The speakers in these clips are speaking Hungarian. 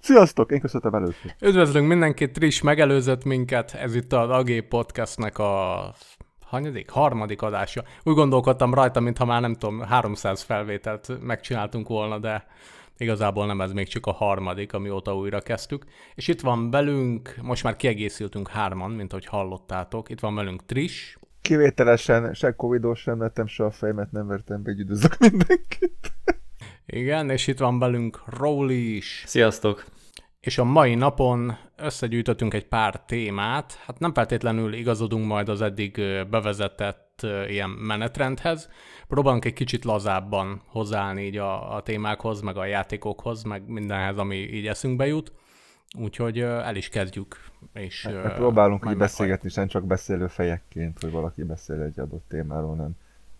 Sziasztok, én köszöntöm először. Üdvözlünk mindenkit, Trish megelőzött minket, ez itt az AG Podcastnek a hanyadik, harmadik adása. Úgy gondolkodtam rajta, mintha már nem tudom, 300 felvételt megcsináltunk volna, de igazából nem ez még csak a harmadik, amióta újra kezdtük. És itt van velünk, most már kiegészültünk hárman, mint ahogy hallottátok. Itt van velünk Trish. Kivételesen, se covidos sem lettem, se a fejemet nem vertem be, üdvözlök mindenkit. Igen, és itt van velünk Rowley is. Sziasztok! És a mai napon összegyűjtöttünk egy pár témát, hát nem feltétlenül igazodunk majd az eddig bevezetett ilyen menetrendhez, próbálunk egy kicsit lazábban hozzáállni így a, a témákhoz, meg a játékokhoz, meg mindenhez, ami így eszünkbe jut. Úgyhogy el is kezdjük. És, hát, próbálunk így beszélgetni, sem csak beszélő fejekként, hogy valaki beszél egy adott témáról, nem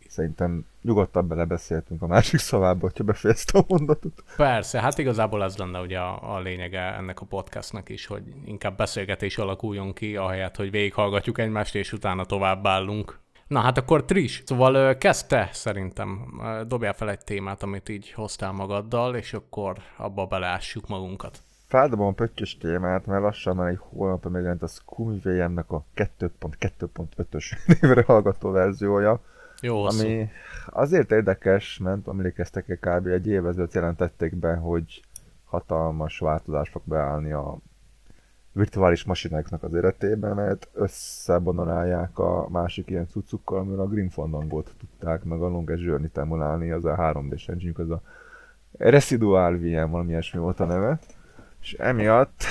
szerintem nyugodtan belebeszéltünk a másik szavába, hogyha befejezte a mondatot. Persze, hát igazából ez lenne ugye a, a lényege ennek a podcastnak is, hogy inkább beszélgetés alakuljon ki, ahelyett, hogy végighallgatjuk egymást, és utána tovább állunk. Na hát akkor Tris, szóval kezdte szerintem, dobjál fel egy témát, amit így hoztál magaddal, és akkor abba beleássuk magunkat. Feldobom a pöttyös témát, mert lassan már egy hónapja megjelent a Scooby VM-nek a 2.2.5-ös névre hallgató verziója, jó hosszú. Ami azért érdekes, mert emlékeztek egy kb. egy évezőt jelentették be, hogy hatalmas változás fog beállni a virtuális masináknak az életében, mert összebonolálják a másik ilyen cuccukkal, amivel a Green Fandangot tudták, meg a Longest Journey-t emulálni, az a 3D-s engine az a Residual VM, valami ilyesmi volt a neve. És emiatt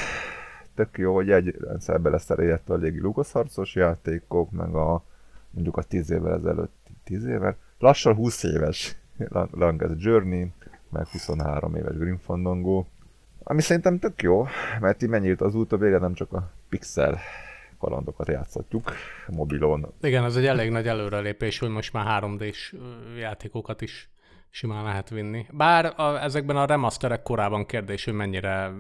tök jó, hogy egy rendszerbe lesz elérhető a légi harcos játékok, meg a mondjuk a 10 évvel ezelőtt 10 éve, lassan 20 éves Longest Journey, meg 23 éves Grim Fandango, ami szerintem tök jó, mert így mennyit az út a vége nem csak a pixel kalandokat játszhatjuk mobilon. Igen, ez egy elég nagy előrelépés, hogy most már 3D-s játékokat is simán lehet vinni. Bár a, ezekben a remasterek korában kérdés, hogy mennyire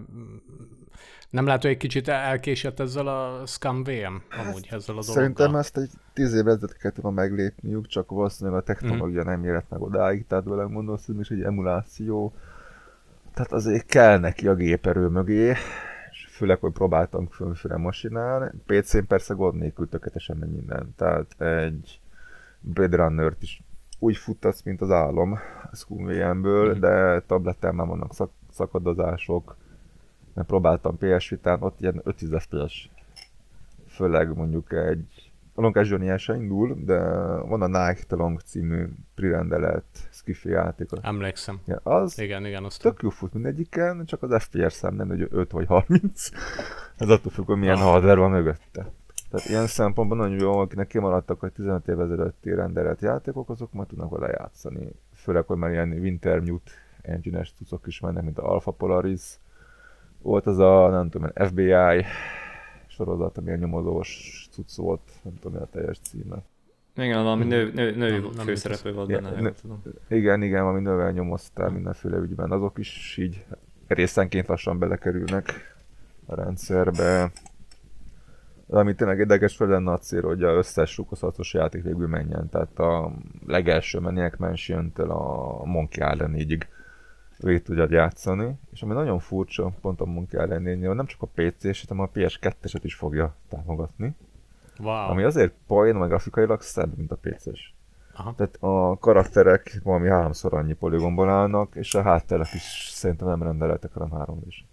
nem lehet, hogy egy kicsit elkésett ezzel a Scam VM, amúgy ezzel a dologgal. Szerintem ezt egy tíz év ezelőtt kellett volna meglépniük, csak valószínűleg a technológia mm. nem érett meg odáig, tehát vele mondom, hogy is egy emuláció. Tehát azért kell neki a géperő mögé, és főleg, hogy próbáltam különféle masinán. PC-n persze gond nélkül tökéletesen megy minden. Tehát egy Blade Runner-t is úgy futtasz, mint az álom a ScumVM-ből, mm. de tableten már vannak szak- szakadozások, mert próbáltam PS Vitán, ott ilyen 5 FPS. Főleg mondjuk egy a Long Journey se indul, de van a Nike The Long című prerendelet skiffy játék. Emlékszem. Ja, az igen, igen, azt tök jó fut mindegyiken, csak az FPS szám nem, hogy 5 vagy 30. Ez attól függ, hogy milyen ah. hardware van mögötte. Tehát ilyen szempontból nagyon jó, akinek kimaradtak a 15 év ezelőtti rendelet játékok, azok majd tudnak vele játszani. Főleg, hogy már ilyen Wintermute engine-es cuccok is mennek, mint a Alpha Polaris, volt az a, nem tudom, FBI sorozat, ami a nyomozós cucc volt, nem tudom, a teljes címe. Igen, valami nő, nő, nő nem, főszereplő volt benne, nem tudom. Igen, igen, valami nővel nyomoztál mindenféle ügyben, azok is így részenként lassan belekerülnek a rendszerbe. De ami tényleg érdekes fel lenne a cél, hogy a összes lukasz játék végül menjen. Tehát a legelső Maniac Mansion-től a Monkey Island 4 végig tudjad játszani, és ami nagyon furcsa, pont a Monkey Island nem csak a PC-s, hanem a PS2-eset is fogja támogatni. Wow. Ami azért poén, meg grafikailag szebb, mint a PC-s. Aha. Tehát a karakterek valami háromszor annyi poligonból állnak, és a hátterek is szerintem nem rendeltek, hanem három is.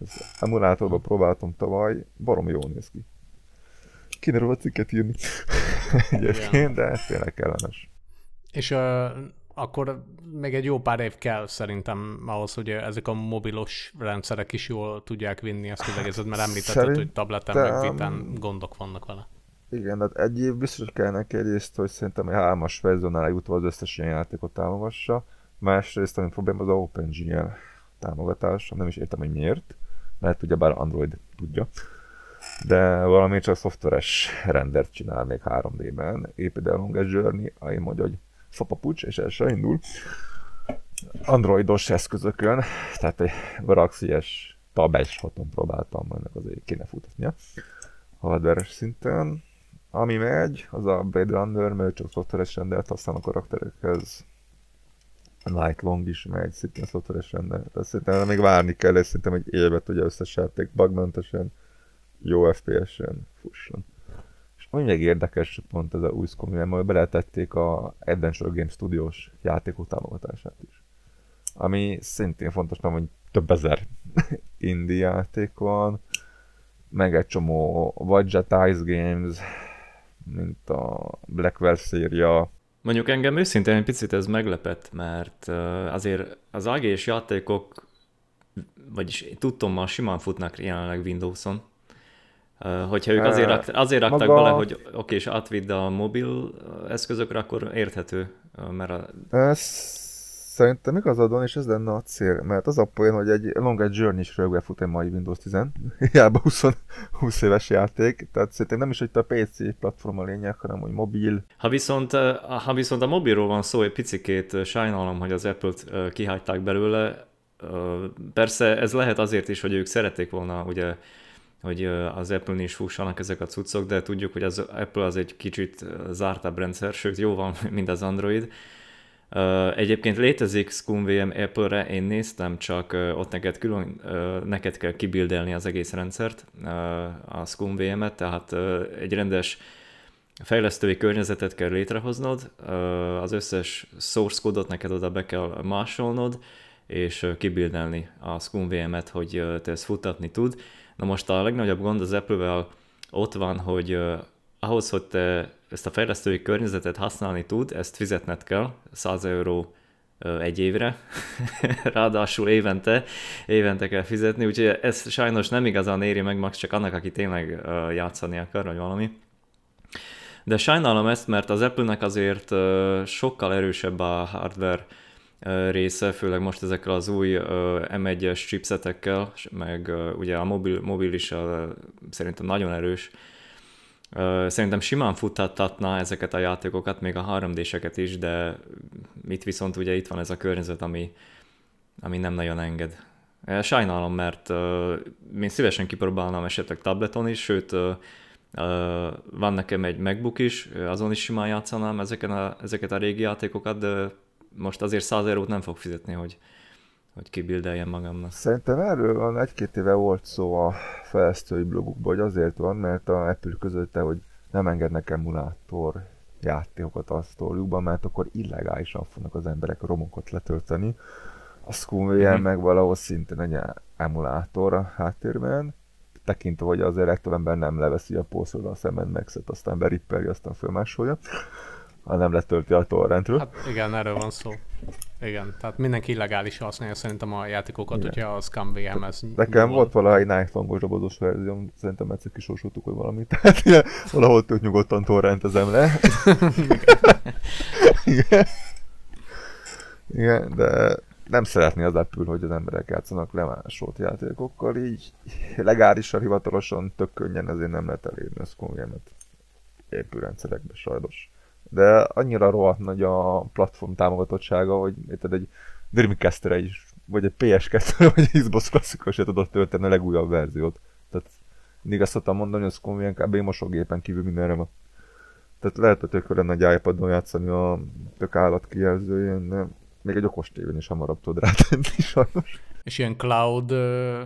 Az emulátorban próbáltam tavaly, barom jól néz ki. Kéne róla cikket írni. Egyébként, de tényleg kellemes. És uh, akkor még egy jó pár év kell szerintem ahhoz, hogy ezek a mobilos rendszerek is jól tudják vinni ezt az egészet, mert említetted, szerintem... hogy tableten meg vitán gondok vannak vele. Igen, hát egy év biztos kell neki egyrészt, hogy szerintem egy hármas verziónál jutva az összes ilyen játékot támogassa. Másrészt, ami probléma az OpenGL támogatása, nem is értem, hogy miért, mert ugyebár Android tudja. De valami csak szoftveres rendert csinál még 3D-ben. Épp ide a Longest Journey, ahogy mondja, hogy fapapucs, és el sem indul. androidos eszközökön, tehát egy Galaxy S Tab S6-on próbáltam, ennek azért kéne futatnia hardware szinten. Ami megy, az a Blade Runner, mert csak szoftveres rendelt használ a karakterekhez. Night Long is megy, szintén szoftveres rendelt. Tehát szerintem még várni kell, és szerintem egy évet ugye összes játék bugmentesen, jó FPS-en fusson. És ami még érdekes pont ez a új Scum, majd beletették a Adventure Game Studios játékok támogatását is. Ami szintén fontos, mert hogy több ezer indie játék van, meg egy csomó Budget Ice Games, mint a Blackwell széria. Mondjuk engem őszintén egy picit ez meglepett, mert azért az ag játékok, vagyis tudtommal simán futnak jelenleg Windows-on. Hogyha ők azért, rak, azért raktak Maga... bele, hogy oké, és átvidd a mobil eszközökre, akkor érthető, mert a... Ez Szerintem igazad van, és ez lenne a cél, mert az a poén, hogy egy Longer Journey is rögve fut egy mai Windows 10, hiába 20, 20 éves játék, tehát szerintem nem is, hogy a PC platform a lényeg, hanem hogy mobil. Ha viszont, ha viszont a mobilról van szó, egy picikét sajnálom, hogy az Apple-t kihagyták belőle, persze ez lehet azért is, hogy ők szerették volna ugye hogy az Apple-n is fussanak ezek a cuccok, de tudjuk, hogy az Apple az egy kicsit zártabb rendszer, sőt jó van, mint az Android, egyébként létezik ScumVM Apple-re, én néztem, csak ott neked külön, neked kell kibildelni az egész rendszert, a ScumVM-et, tehát uh, egy rendes fejlesztői környezetet kell létrehoznod, az összes source kódot neked oda be kell másolnod, és kibildelni a ScumVM-et, hogy uh, te ezt futtatni tud. Na most a legnagyobb gond az Apple-vel ott van, hogy uh, ahhoz, hogy te ezt a fejlesztői környezetet használni tud, ezt fizetned kell, 100 euró egy évre, ráadásul évente, évente kell fizetni, úgyhogy ez sajnos nem igazán éri meg max csak annak, aki tényleg játszani akar, vagy valami. De sajnálom ezt, mert az Apple-nek azért sokkal erősebb a hardware része, főleg most ezekkel az új M1-es chipsetekkel, meg ugye a mobil, mobil is szerintem nagyon erős, Szerintem simán futtathatna ezeket a játékokat, még a 3 d is, de itt viszont ugye itt van ez a környezet, ami, ami nem nagyon enged. Sajnálom, mert uh, én szívesen kipróbálnám esetleg tableton is, sőt uh, van nekem egy MacBook is, azon is simán játszanám ezeken a, ezeket a régi játékokat, de most azért 100 eurót nem fog fizetni, hogy, hogy kibildeljem magamnak. Szerintem erről van egy-két éve volt szó a fejlesztői blogukban, hogy azért van, mert a Apple közölte, hogy nem engednek emulátor játékokat a sztorjukban, mert akkor illegálisan fognak az emberek romokat letölteni. A ScumVM mm-hmm. meg valahol szintén egy emulátor a háttérben, tekintve, hogy azért legtöbb ember nem leveszi a pószról a szemen megszet, aztán berippeli, aztán fölmásolja ha nem letölti a torrentről. Hát igen, erről van szó. Igen, tehát mindenki illegális használja szerintem a játékokat, igen. hogyha a Scum VM ez Nekem volt valahogy egy Nightlongos dobozos verzió, szerintem egyszer kisorsoltuk, hogy valamit. Tehát ilyen, valahol tök nyugodtan torrentezem le. igen. igen, de nem szeretné az Apple, hogy az emberek játszanak lemásolt játékokkal, így legálisan, hivatalosan tök könnyen ezért nem lehet elérni a Scum VM-et épülrendszerekbe sajnos de annyira rohadt nagy a platform támogatottsága, hogy érted, egy dreamcast is, vagy egy PS2, vagy egy Xbox klasszikus tudod tölteni a legújabb verziót. Tehát mindig azt szoktam mondani, hogy az komolyan kb. mosógépen kívül mindenre van. Tehát lehet, hogy tök lenne egy iPad-on játszani a tök állat kijelzőjén, de még egy okos tévén is hamarabb tud rátenni sajnos. És ilyen cloud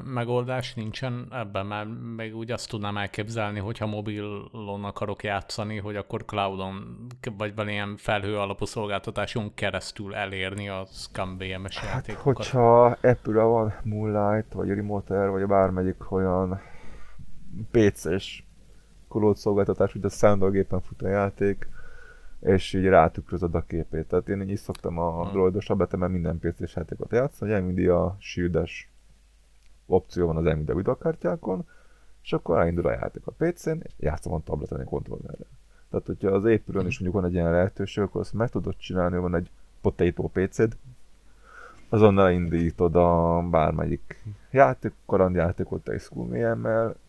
megoldás nincsen ebben, mert még úgy azt tudnám elképzelni, hogyha mobilon akarok játszani, hogy akkor cloudon, vagy valamilyen felhő alapú szolgáltatáson keresztül elérni a Scam BMS hát, játékokat. Hogyha Apple van Moonlight, vagy Remote Air, vagy bármelyik olyan PC-s cloud szolgáltatás, hogy a számolgépen fut a játék, és így rátükrözöd a képét. Tehát én így szoktam a hmm. droidos betemen minden PC-s játékot játszani, hogy Nvidia shield opció van az Nvidia videokártyákon, és akkor elindul a játék a PC-n, és játszom a tableten egy kontrollerre. Tehát, hogyha az épülőn is mondjuk van egy ilyen lehetőség, akkor azt meg tudod csinálni, hogy van egy potato PC-d, azonnal indítod a bármelyik játék, kalandjátékot egy School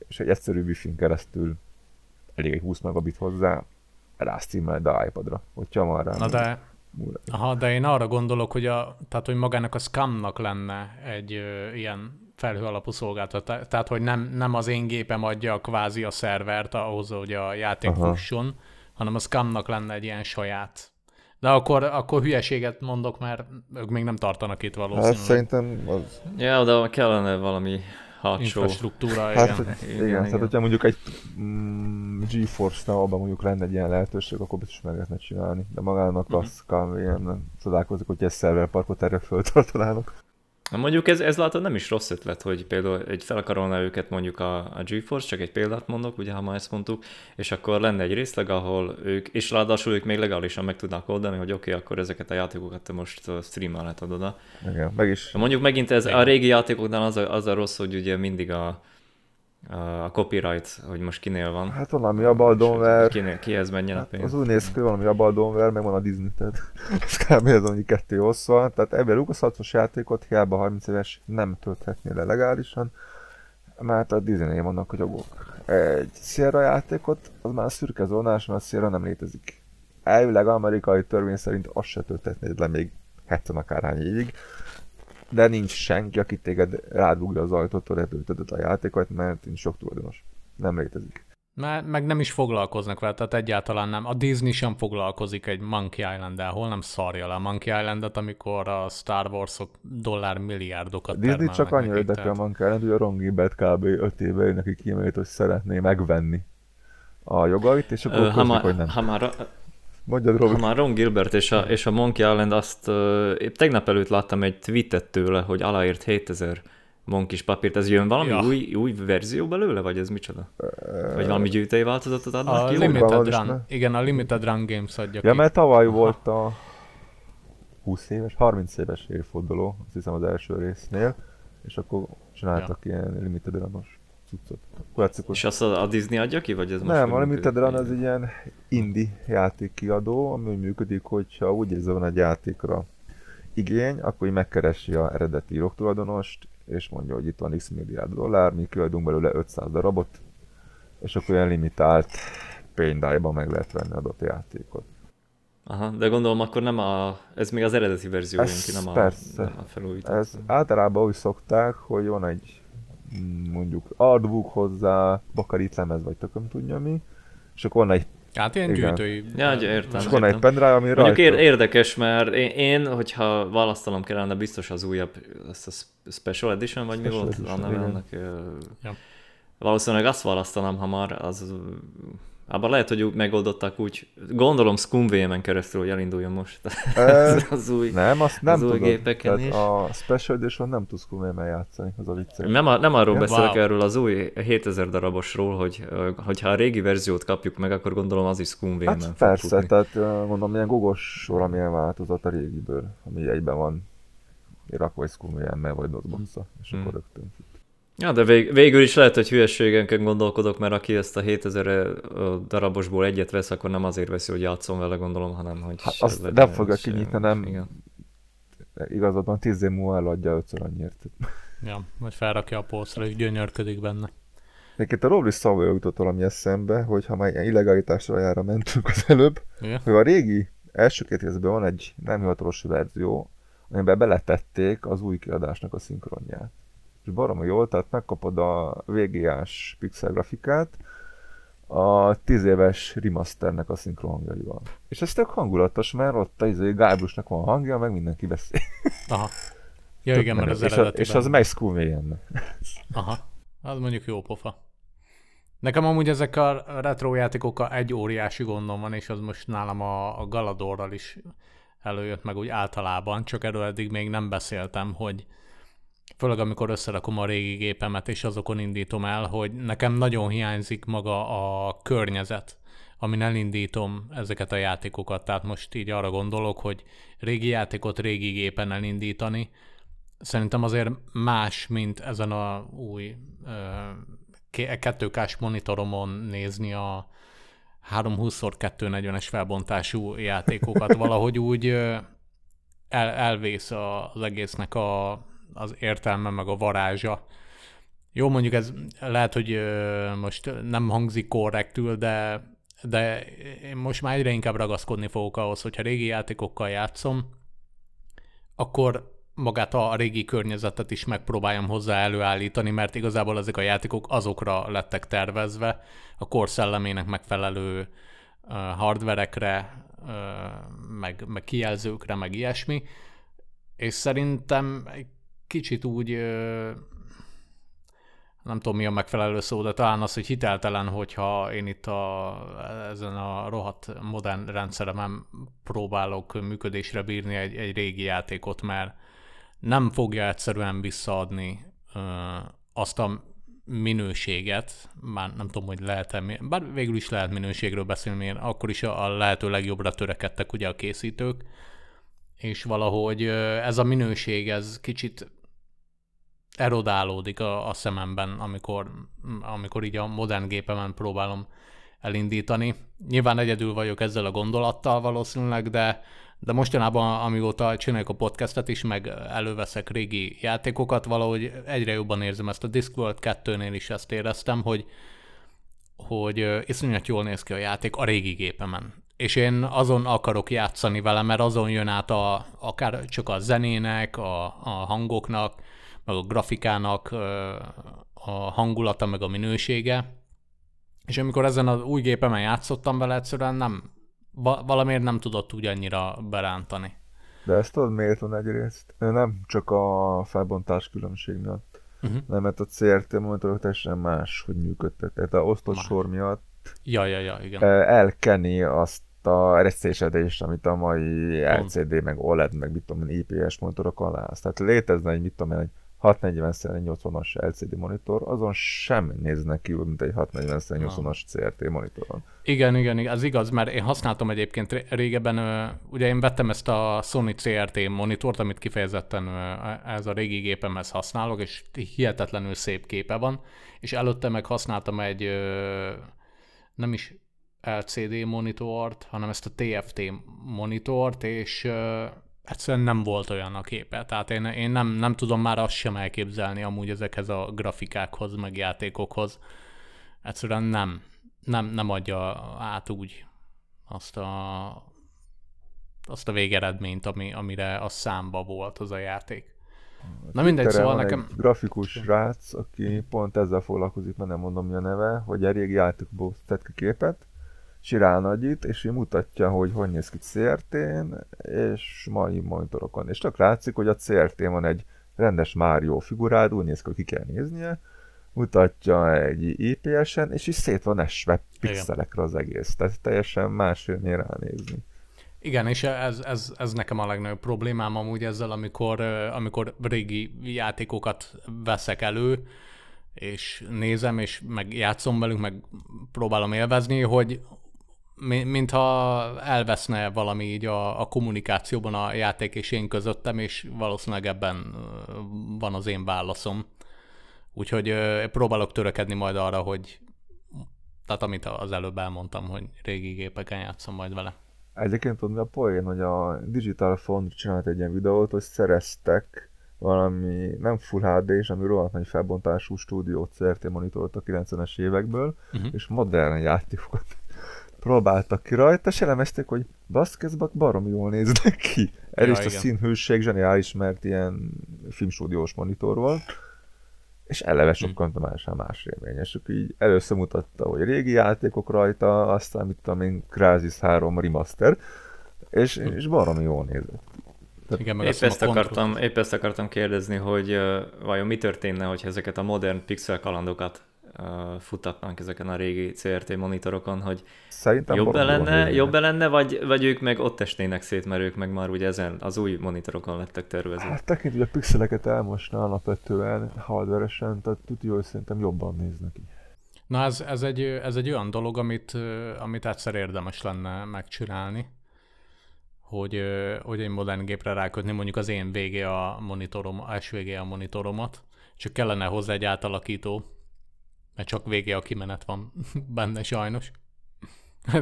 és egy egyszerű wifi keresztül elég egy 20 megabit hozzá, rászcímeled a iPadra, hogyha van rá. Na de múlás. Aha, de én arra gondolok, hogy, a, tehát, hogy magának a scamnak lenne egy ö, ilyen felhő alapú szolgáltatás. Tehát, hogy nem, nem az én gépem adja kvázi a szervert ahhoz, hogy a játék Aha. fusson, hanem a scamnak lenne egy ilyen saját. De akkor, akkor hülyeséget mondok, mert ők még nem tartanak itt Hát valószínűleg. szerintem az... Ja, de kellene valami hátsó. Infrastruktúra, Hát, igen. igen, Igen, tehát hogyha mondjuk egy mm, GeForce-nál abban mondjuk lenne egy ilyen lehetőség, akkor biztos meg lehetne csinálni. De magának Mhm. uh-huh. az kb. ilyen csodálkozik, hogy egy szerverparkot erre föltartalának. Na, Mondjuk ez, ez látod nem is rossz ötlet, hogy például egy felkarolna őket mondjuk a, a GeForce, csak egy példát mondok, ugye ha már ezt mondtuk, és akkor lenne egy részleg, ahol ők, és ráadásul ők még legálisan meg tudnak oldani, hogy oké, okay, akkor ezeket a játékokat te most streamelheted oda. Igen, meg is. Mondjuk megint ez a régi játékoknál az a, az a rossz, hogy ugye mindig a, a copyright, hogy most kinél van. Hát valami a Baldonware, Kinél, kihez menjen a Hát pénz. az úgy néz ki, hogy valami a Baldonware, meg van a Disney, tehát ez kb. ez annyi kettő hosszú. Tehát ebben LucasArts játékot hiába 30 éves nem tölthetnél le legálisan, mert a Disney vannak a jogok. Egy Sierra játékot, az már szürke zónás, mert a Sierra nem létezik. Elvileg amerikai törvény szerint azt se tölthetnéd le még 70 akárhány évig, de nincs senki, aki téged rádugja az ajtót, hogy letöltöd a játékot, mert nincs sok tulajdonos. Nem létezik. Meg, meg nem is foglalkoznak vele, tehát egyáltalán nem. A Disney sem foglalkozik egy Monkey island hol nem szarja le a Monkey Islandet, amikor a Star Wars-ok dollár milliárdokat A Disney csak annyira érdekel tehát- van kellene, hogy a Ron Gilbert kb. 5 éve ő neki kiemelt, hogy szeretné megvenni a jogait, és akkor uh, közlik, hogy nem. ha, már, Mondjad, ha Robi. már Ron Gilbert és a, és a Monkey Island azt uh, épp tegnap előtt láttam egy tweetet tőle, hogy aláírt 7000 monkis papírt. Ez jön valami Ja. új, új verzió belőle, vagy ez micsoda? Vagy valami gyűjtői változatot adnak A ki? Lim- Limited Run, ne? igen, a Limited Run Games adja Ja, ki. mert tavaly volt a 20 éves, 30 éves évforduló, azt hiszem az első résznél, és akkor csináltak ja. ilyen limited runos cuccot. Hogy És azt a, a Disney adja ki, vagy ez most nem, Limited működik? Run az egy ilyen indie játékkiadó, ami úgy működik, hogyha úgy érzi van egy játékra igény, akkor így megkeresi a eredeti jogtulajdonost, és mondja, hogy itt van x milliárd dollár, mi kiadunk belőle 500 darabot, és akkor ilyen limitált példájban meg lehet venni adott játékot. Aha, de gondolom akkor nem a... Ez még az eredeti verzió jön ki, nem a, persze. nem a felújított. Ez általában úgy szokták, hogy van egy mondjuk artbook hozzá, bakarit lemez, vagy tököm tudja mi, és akkor van egy, Hát ilyen Igen. gyűjtői... Ja, ugye, értem. és akkor van egy pendrive, ami Mondjuk rajta... ér- érdekes, mert én, én, hogyha választanom kellene, biztos az újabb, ezt a sp- Special Edition, vagy Special mi volt Edition, a neve annak? ö, Ja. Valószínűleg azt választanám hamar, az... Abban lehet, hogy úgy megoldották úgy, gondolom ScumVM-en keresztül, hogy elinduljon most Ö, az új... Nem, azt nem az új tudod. gépeken Tehát is. a Special Edition nem tudsz kumélmen játszani, az a vicc. Nem, a, nem arról Ja? beszélek Wow. erről az új 7000 darabosról, hogy hogyha a régi verziót kapjuk meg, akkor gondolom az is ScumVM-en Hát persze, futni. tehát mondom, ilyen gogos valamilyen változat a régiből, ami egyben van rakva egy scumélemmel vagy dotbox és Hmm. akkor rögtön fut. Ja, de vég, végül is lehet, hogy hülyeségenken gondolkodok, mert aki ezt a 7000 ö, darabosból egyet vesz, akkor nem azért veszi, hogy játszom vele, gondolom, hanem hogy... Hát ez azt legyen, nem fogja kinyitni, nem Igen. igazad van, tíz év múlva eladja ötször annyiért. Ja, vagy felrakja a polcra, és gyönyörködik benne. Egyébként a Roblis szava jutott valami eszembe, hogy ha már ilyen illegalitásra jára mentünk az előbb, Ja? hogy a régi első két részben van egy nem hivatalos verzió, amiben beletették az új kiadásnak a szinkronját. És baromi jól, tehát megkapod a VGA-s pixel grafikát, a 10 éves remasternek a szinkron hangjaival. És ez tök hangulatos, mert ott a izé, Gábrusnak van hangja, meg mindenki beszél. Aha. Ja Tök igen, mert az menő. és, a, eredetiben. és az megy Scooby Aha. Az mondjuk jó pofa. Nekem amúgy ezek a retro játékokkal egy óriási gondom van, és az most nálam a, a Galadorral is előjött meg úgy általában, csak erről eddig még nem beszéltem, hogy főleg amikor összerakom a régi gépemet, és azokon indítom el, hogy nekem nagyon hiányzik maga a környezet, amin elindítom ezeket a játékokat. Tehát most így arra gondolok, hogy régi játékot régi gépen elindítani, szerintem azért más, mint ezen a új 2K-s monitoromon nézni a 320x240-es felbontású játékokat. Valahogy úgy el, elvész az egésznek a, az értelme, meg a varázsa. Jó, mondjuk ez lehet, hogy most nem hangzik korrektül, de de én most már egyre inkább ragaszkodni fogok ahhoz, hogyha régi játékokkal játszom, akkor magát a régi környezetet is megpróbáljam hozzá előállítani, mert igazából ezek a játékok azokra lettek tervezve, a kor szellemének megfelelő uh, hardverekre, meg, meg kijelzőkre, meg ilyesmi, és szerintem egy kicsit úgy nem tudom mi a megfelelő szó, de talán az, hogy hiteltelen, hogyha én itt a, ezen a rohadt modern rendszeremen próbálok működésre bírni egy, egy régi játékot, mert nem fogja egyszerűen visszaadni ö, azt a minőséget, már nem tudom, hogy lehet-e, bár végül is lehet minőségről beszélni, mert akkor is a lehető legjobbra törekedtek ugye a készítők, és valahogy ez a minőség, ez kicsit erodálódik a, a szememben, amikor, amikor így a modern gépemen próbálom elindítani. Nyilván egyedül vagyok ezzel a gondolattal valószínűleg, de, de mostanában, amióta csináljuk a podcastet is, meg előveszek régi játékokat, valahogy egyre jobban érzem ezt a Discworld 2-nél is ezt éreztem, hogy, hogy iszonyat jól néz ki a játék a régi gépemen. És én azon akarok játszani vele, mert azon jön át a, akár csak a zenének, a, a hangoknak, a grafikának a hangulata, meg a minősége. És amikor ezen az új gépemen játszottam vele, egyszerűen nem, valamiért nem tudott úgy annyira berántani. De ezt tudod miért van egyrészt? Nem csak a felbontás különbség miatt, uh-huh. nem, mert a CRT monitorok teljesen más, hogy működtet. Tehát a osztott sor miatt ja, ja, ja, igen. elkeni azt a resztésedést, amit a mai LCD, meg OLED, meg mit tudom, IPS monitorokon látsz. Tehát létezne egy, mit tudom egy 640x80-as LCD monitor, azon sem néznek ki, mint egy 640x80-as CRT monitoron. Igen, igen, igen, ez igaz, mert én használtam egyébként régebben, ugye én vettem ezt a Sony CRT monitort, amit kifejezetten ez a régi gépemhez használok, és hihetetlenül szép képe van, és előtte meg használtam egy nem is LCD monitort, hanem ezt a TFT monitort, és egyszerűen nem volt olyan a képe. Tehát én, én nem, nem tudom már azt sem elképzelni amúgy ezekhez a grafikákhoz, meg játékokhoz. Egyszerűen nem, nem, nem adja át úgy azt a, azt a végeredményt, ami, amire a számba volt az a játék. Na mindegy, szóval nekem... Egy grafikus rác, aki pont ezzel foglalkozik, mert nem mondom mi a neve, hogy régi játékból tett ki képet, Nagyit, és ő mutatja, hogy hogy néz ki CRT-n, és mai monitorokon. És csak látszik, hogy a CRT-n van egy rendes Mario figurád, úgy néz ki, hogy ki kell néznie, mutatja egy IPS-en, és is szét van esve pixelekre az egész. Tehát teljesen más jönni ránézni. Igen, és ez, ez, ez nekem a legnagyobb problémám amúgy ezzel, amikor, amikor régi játékokat veszek elő, és nézem, és meg játszom velük, meg próbálom élvezni, hogy, mintha elveszne valami így a, a kommunikációban a játék és én közöttem, és valószínűleg ebben van az én válaszom. Úgyhogy próbálok törekedni majd arra, hogy tehát amit az előbb elmondtam, hogy régi gépeken játszom majd vele. Egyébként tudni a poén, hogy a Digital Font csinált egy ilyen videót, hogy szereztek valami nem Full HD, és ami rohadt nagy felbontású stúdió CRT monitort a 90-es évekből, uh-huh. és modern játékokat próbáltak ki rajta, és elemezték, hogy baszkezbak barom jól néznek ki. El ja, a színhőség zseniális, mert ilyen filmstúdiós monitor volt, és eleve sokkal hm. más, más élményes. így először mutatta, hogy régi játékok rajta, aztán mit tudom én, Crysis 3 Remaster, és, hm. és barom jól nézett. Igen, meg épp, ezt akartam, épp ezt akartam kérdezni, hogy uh, vajon mi történne, hogy ezeket a modern pixel kalandokat futatnánk ezeken a régi CRT monitorokon, hogy Szerintem jobb lenne, jobb lenne vagy, vagy ők meg ott esnének szét, mert ők meg már ugye ezen az új monitorokon lettek tervezve. Hát tekintve, hogy a pixeleket elmosna alapvetően hardveresen, tehát tudja, hogy szerintem jobban néznek ki. Na ez, ez, egy, ez egy olyan dolog, amit, amit egyszer érdemes lenne megcsinálni, hogy, hogy egy modern gépre rákötni mondjuk az én VGA monitorom, SVGA monitoromat, csak kellene hozzá egy átalakító, mert csak vége a kimenet van benne sajnos.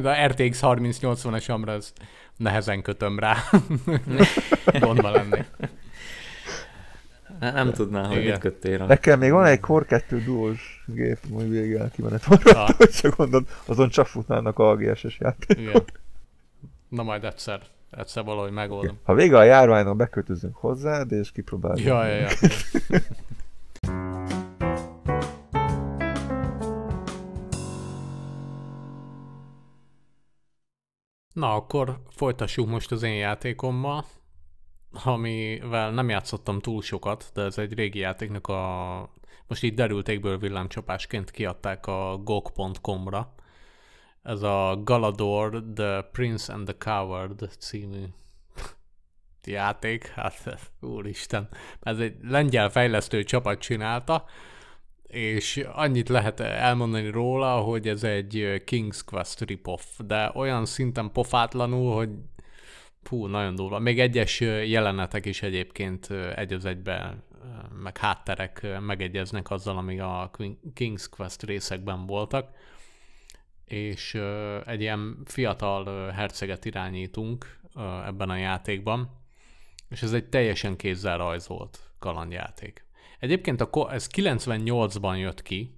De a RTX 3080-as amra az nehezen kötöm rá. Gondba lenni. Ne- Nem tudná, hogy Igen. mit köttél rá. Nekem még van egy Core 2 duós gép, majd végén kimenet van rajta, hogy csak mondod, azon csak futnának a GSS játék. Igen. Na majd egyszer, egyszer valahogy megoldom. Ha vége a járványnak, beköltözünk hozzád, és kipróbáljuk. Ja, ja, ja. Na, akkor folytassuk most az én játékommal, amivel nem játszottam túl sokat, de ez egy régi játéknak a... Most így derültékből villámcsapásként kiadták a GOG.com-ra. Ez a Galador, The Prince and the Coward című játék, hát úristen, ez egy lengyel fejlesztő csapat csinálta, és annyit lehet elmondani róla, hogy ez egy King's Quest rip-off, de olyan szinten pofátlanul, hogy Hú, nagyon durva. Még egyes jelenetek is egyébként egy az egyben, meg hátterek megegyeznek azzal, amik a King's Quest részekben voltak. És egy ilyen fiatal herceget irányítunk ebben a játékban, és ez egy teljesen kézzel rajzolt kalandjáték. Egyébként a, ez 98-ban jött ki,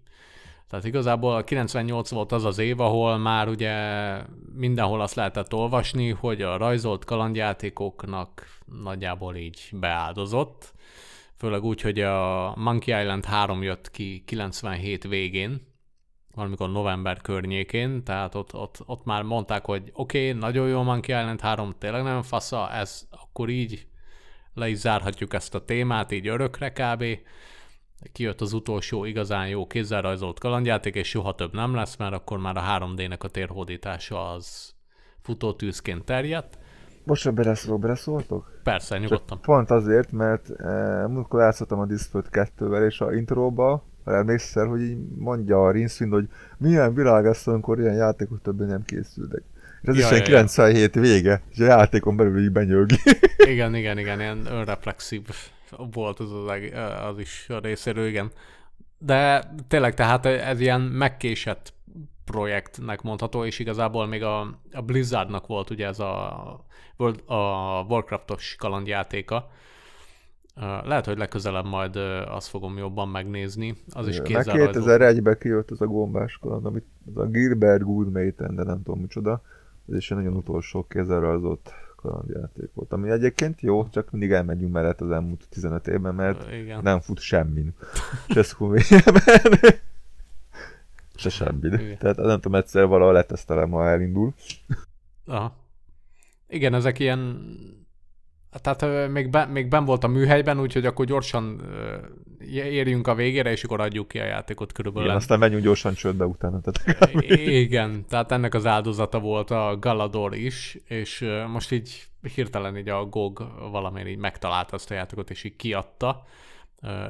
tehát igazából a 98 volt az az év, ahol már ugye mindenhol azt lehetett olvasni, hogy a rajzolt kalandjátékoknak nagyjából így beáldozott. Főleg úgy, hogy a Monkey Island 3 jött ki 97 végén, valamikor november környékén, tehát ott, ott, ott már mondták, hogy oké, okay, nagyon jó Monkey Island 3, tényleg nagyon fasza, ez akkor így le is zárhatjuk ezt a témát, így örökre kb kijött az utolsó igazán jó kézzelrajzolt kalandjáték, és soha több nem lesz, mert akkor már a 3D-nek a térhódítása az futótűzként terjedt. Most a beleszóló, beleszóltok? Persze, nyugodtan. Csak pont azért, mert eh, múltkor játszottam a Discord 2-vel, és a intróba, emlékszel, hogy így mondja a Rincewind, hogy milyen világ lesz, amikor ilyen játékok többé nem készülnek. Ez Ja, is ja, egy ja. 97 vége, és a játékon belül így benyögi. Igen, igen, igen, ilyen önreflexív volt az, az, az is a részéről, igen. De tényleg, tehát ez ilyen megkésett projektnek mondható, és igazából még a, a Blizzardnak volt ugye ez a, a Warcraftos kalandjátéka. Lehet, hogy legközelebb majd azt fogom jobban megnézni. Az is kézzel rajzolt. 2001-ben kijött az a gombás kaland, amit az a Gilbert Goodmaten, de nem tudom micsoda. Ez is egy nagyon utolsó kézzel rajzolt kalandjáték volt, ami egyébként jó, csak mindig elmegyünk mellett az elmúlt 15 évben, mert Igen. nem fut semmin. Se szkúvében. Se semmin. Igen. Tehát nem tudom, egyszer valahol letesztelem, ha elindul. Aha. Igen, ezek ilyen... Tehát még, ben, még ben volt a műhelyben, úgyhogy akkor gyorsan érjünk a végére, és akkor adjuk ki a játékot körülbelül. Igen, aztán menjünk gyorsan csődbe utána. Tehát Igen, tehát ennek az áldozata volt a Galador is, és most így hirtelen így a GOG valamiért így megtalálta ezt a játékot, és így kiadta.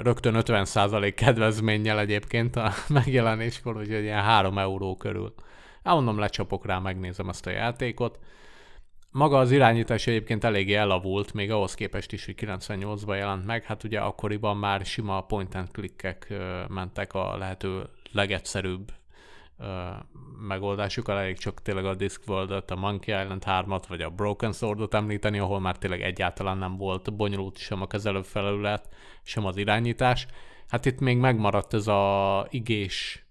Rögtön 50% kedvezménnyel egyébként a megjelenéskor, úgyhogy ilyen 3 euró körül. Elmondom, lecsapok rá, megnézem ezt a játékot. Maga az irányítás egyébként eléggé elavult, még ahhoz képest is, hogy 98-ban jelent meg. Hát ugye akkoriban már sima point and clickek mentek a lehető legegyszerűbb ö, megoldásuk, elég csak tényleg a Discworld-ot, a Monkey Island 3-at, vagy a Broken Sword-ot említeni, ahol már tényleg egyáltalán nem volt bonyolult sem a kezelőfelület, sem az irányítás. Hát itt még megmaradt ez a igés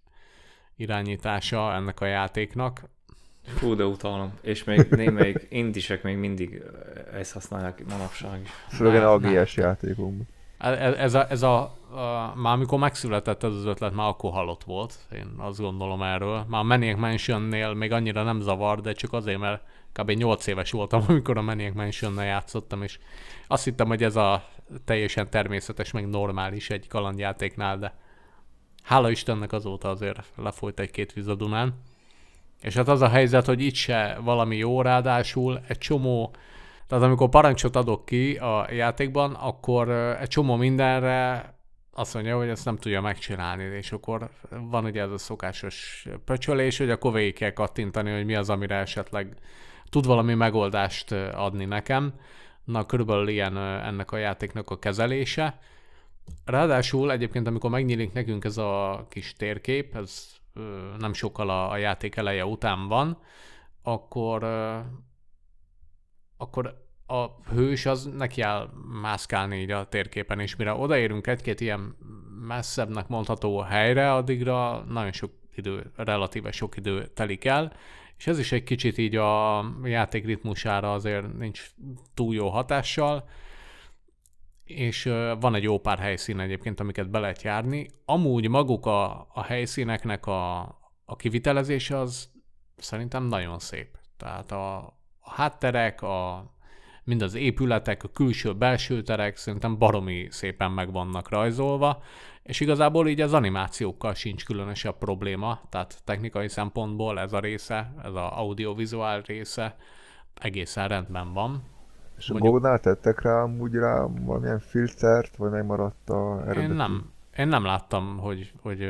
irányítása ennek a játéknak. Fú, de utalom. És még némelyik indisek még mindig ezt használják manapság is. főleg a nem. GS játékokban. Ez, ez, a, ez a, a, már amikor megszületett ez az ötlet, már akkor halott volt, én azt gondolom erről. Már a Maniac Mansion-nél még annyira nem zavar, de csak azért, mert kb. 8 éves voltam, amikor a Maniac Mansion-nel játszottam, és azt hittem, hogy ez a teljesen természetes, meg normális egy kalandjátéknál, de hála Istennek azóta azért lefolyt egy-két víz a Dunán. És hát az a helyzet, hogy itt se valami jó, ráadásul egy csomó tehát amikor parancsot adok ki a játékban, akkor egy csomó mindenre azt mondja, hogy ezt nem tudja megcsinálni, és akkor van ugye ez a szokásos pöcsölés, hogy akkor végig kell kattintani, hogy mi az, amire esetleg tud valami megoldást adni nekem. Na, körülbelül ilyen ennek a játéknak a kezelése. Ráadásul egyébként, amikor megnyílik nekünk ez a kis térkép, ez nem sokkal a, a játék eleje után van, akkor akkor a hős az neki áll mászkálni így a térképen, és mire odaérünk egy-két ilyen messzebbnek mondható helyre, addigra nagyon sok idő, relatíve sok idő telik el, és ez is egy kicsit így a játék ritmusára azért nincs túl jó hatással, és van egy jó pár helyszín egyébként, amiket be lehet járni. Amúgy maguk a, a helyszíneknek a, a kivitelezése az szerintem nagyon szép. Tehát a, a hátterek, a, mind az épületek, a külső-belső terek szerintem baromi szépen meg vannak rajzolva, és igazából így az animációkkal sincs különösebb probléma, tehát technikai szempontból ez a része, ez az audiovizuál része egészen rendben van. És a Mondjuk... Gónál tettek rá amúgy rá valamilyen filtert, vagy megmaradt a eredeti? Én nem, én nem láttam, hogy, hogy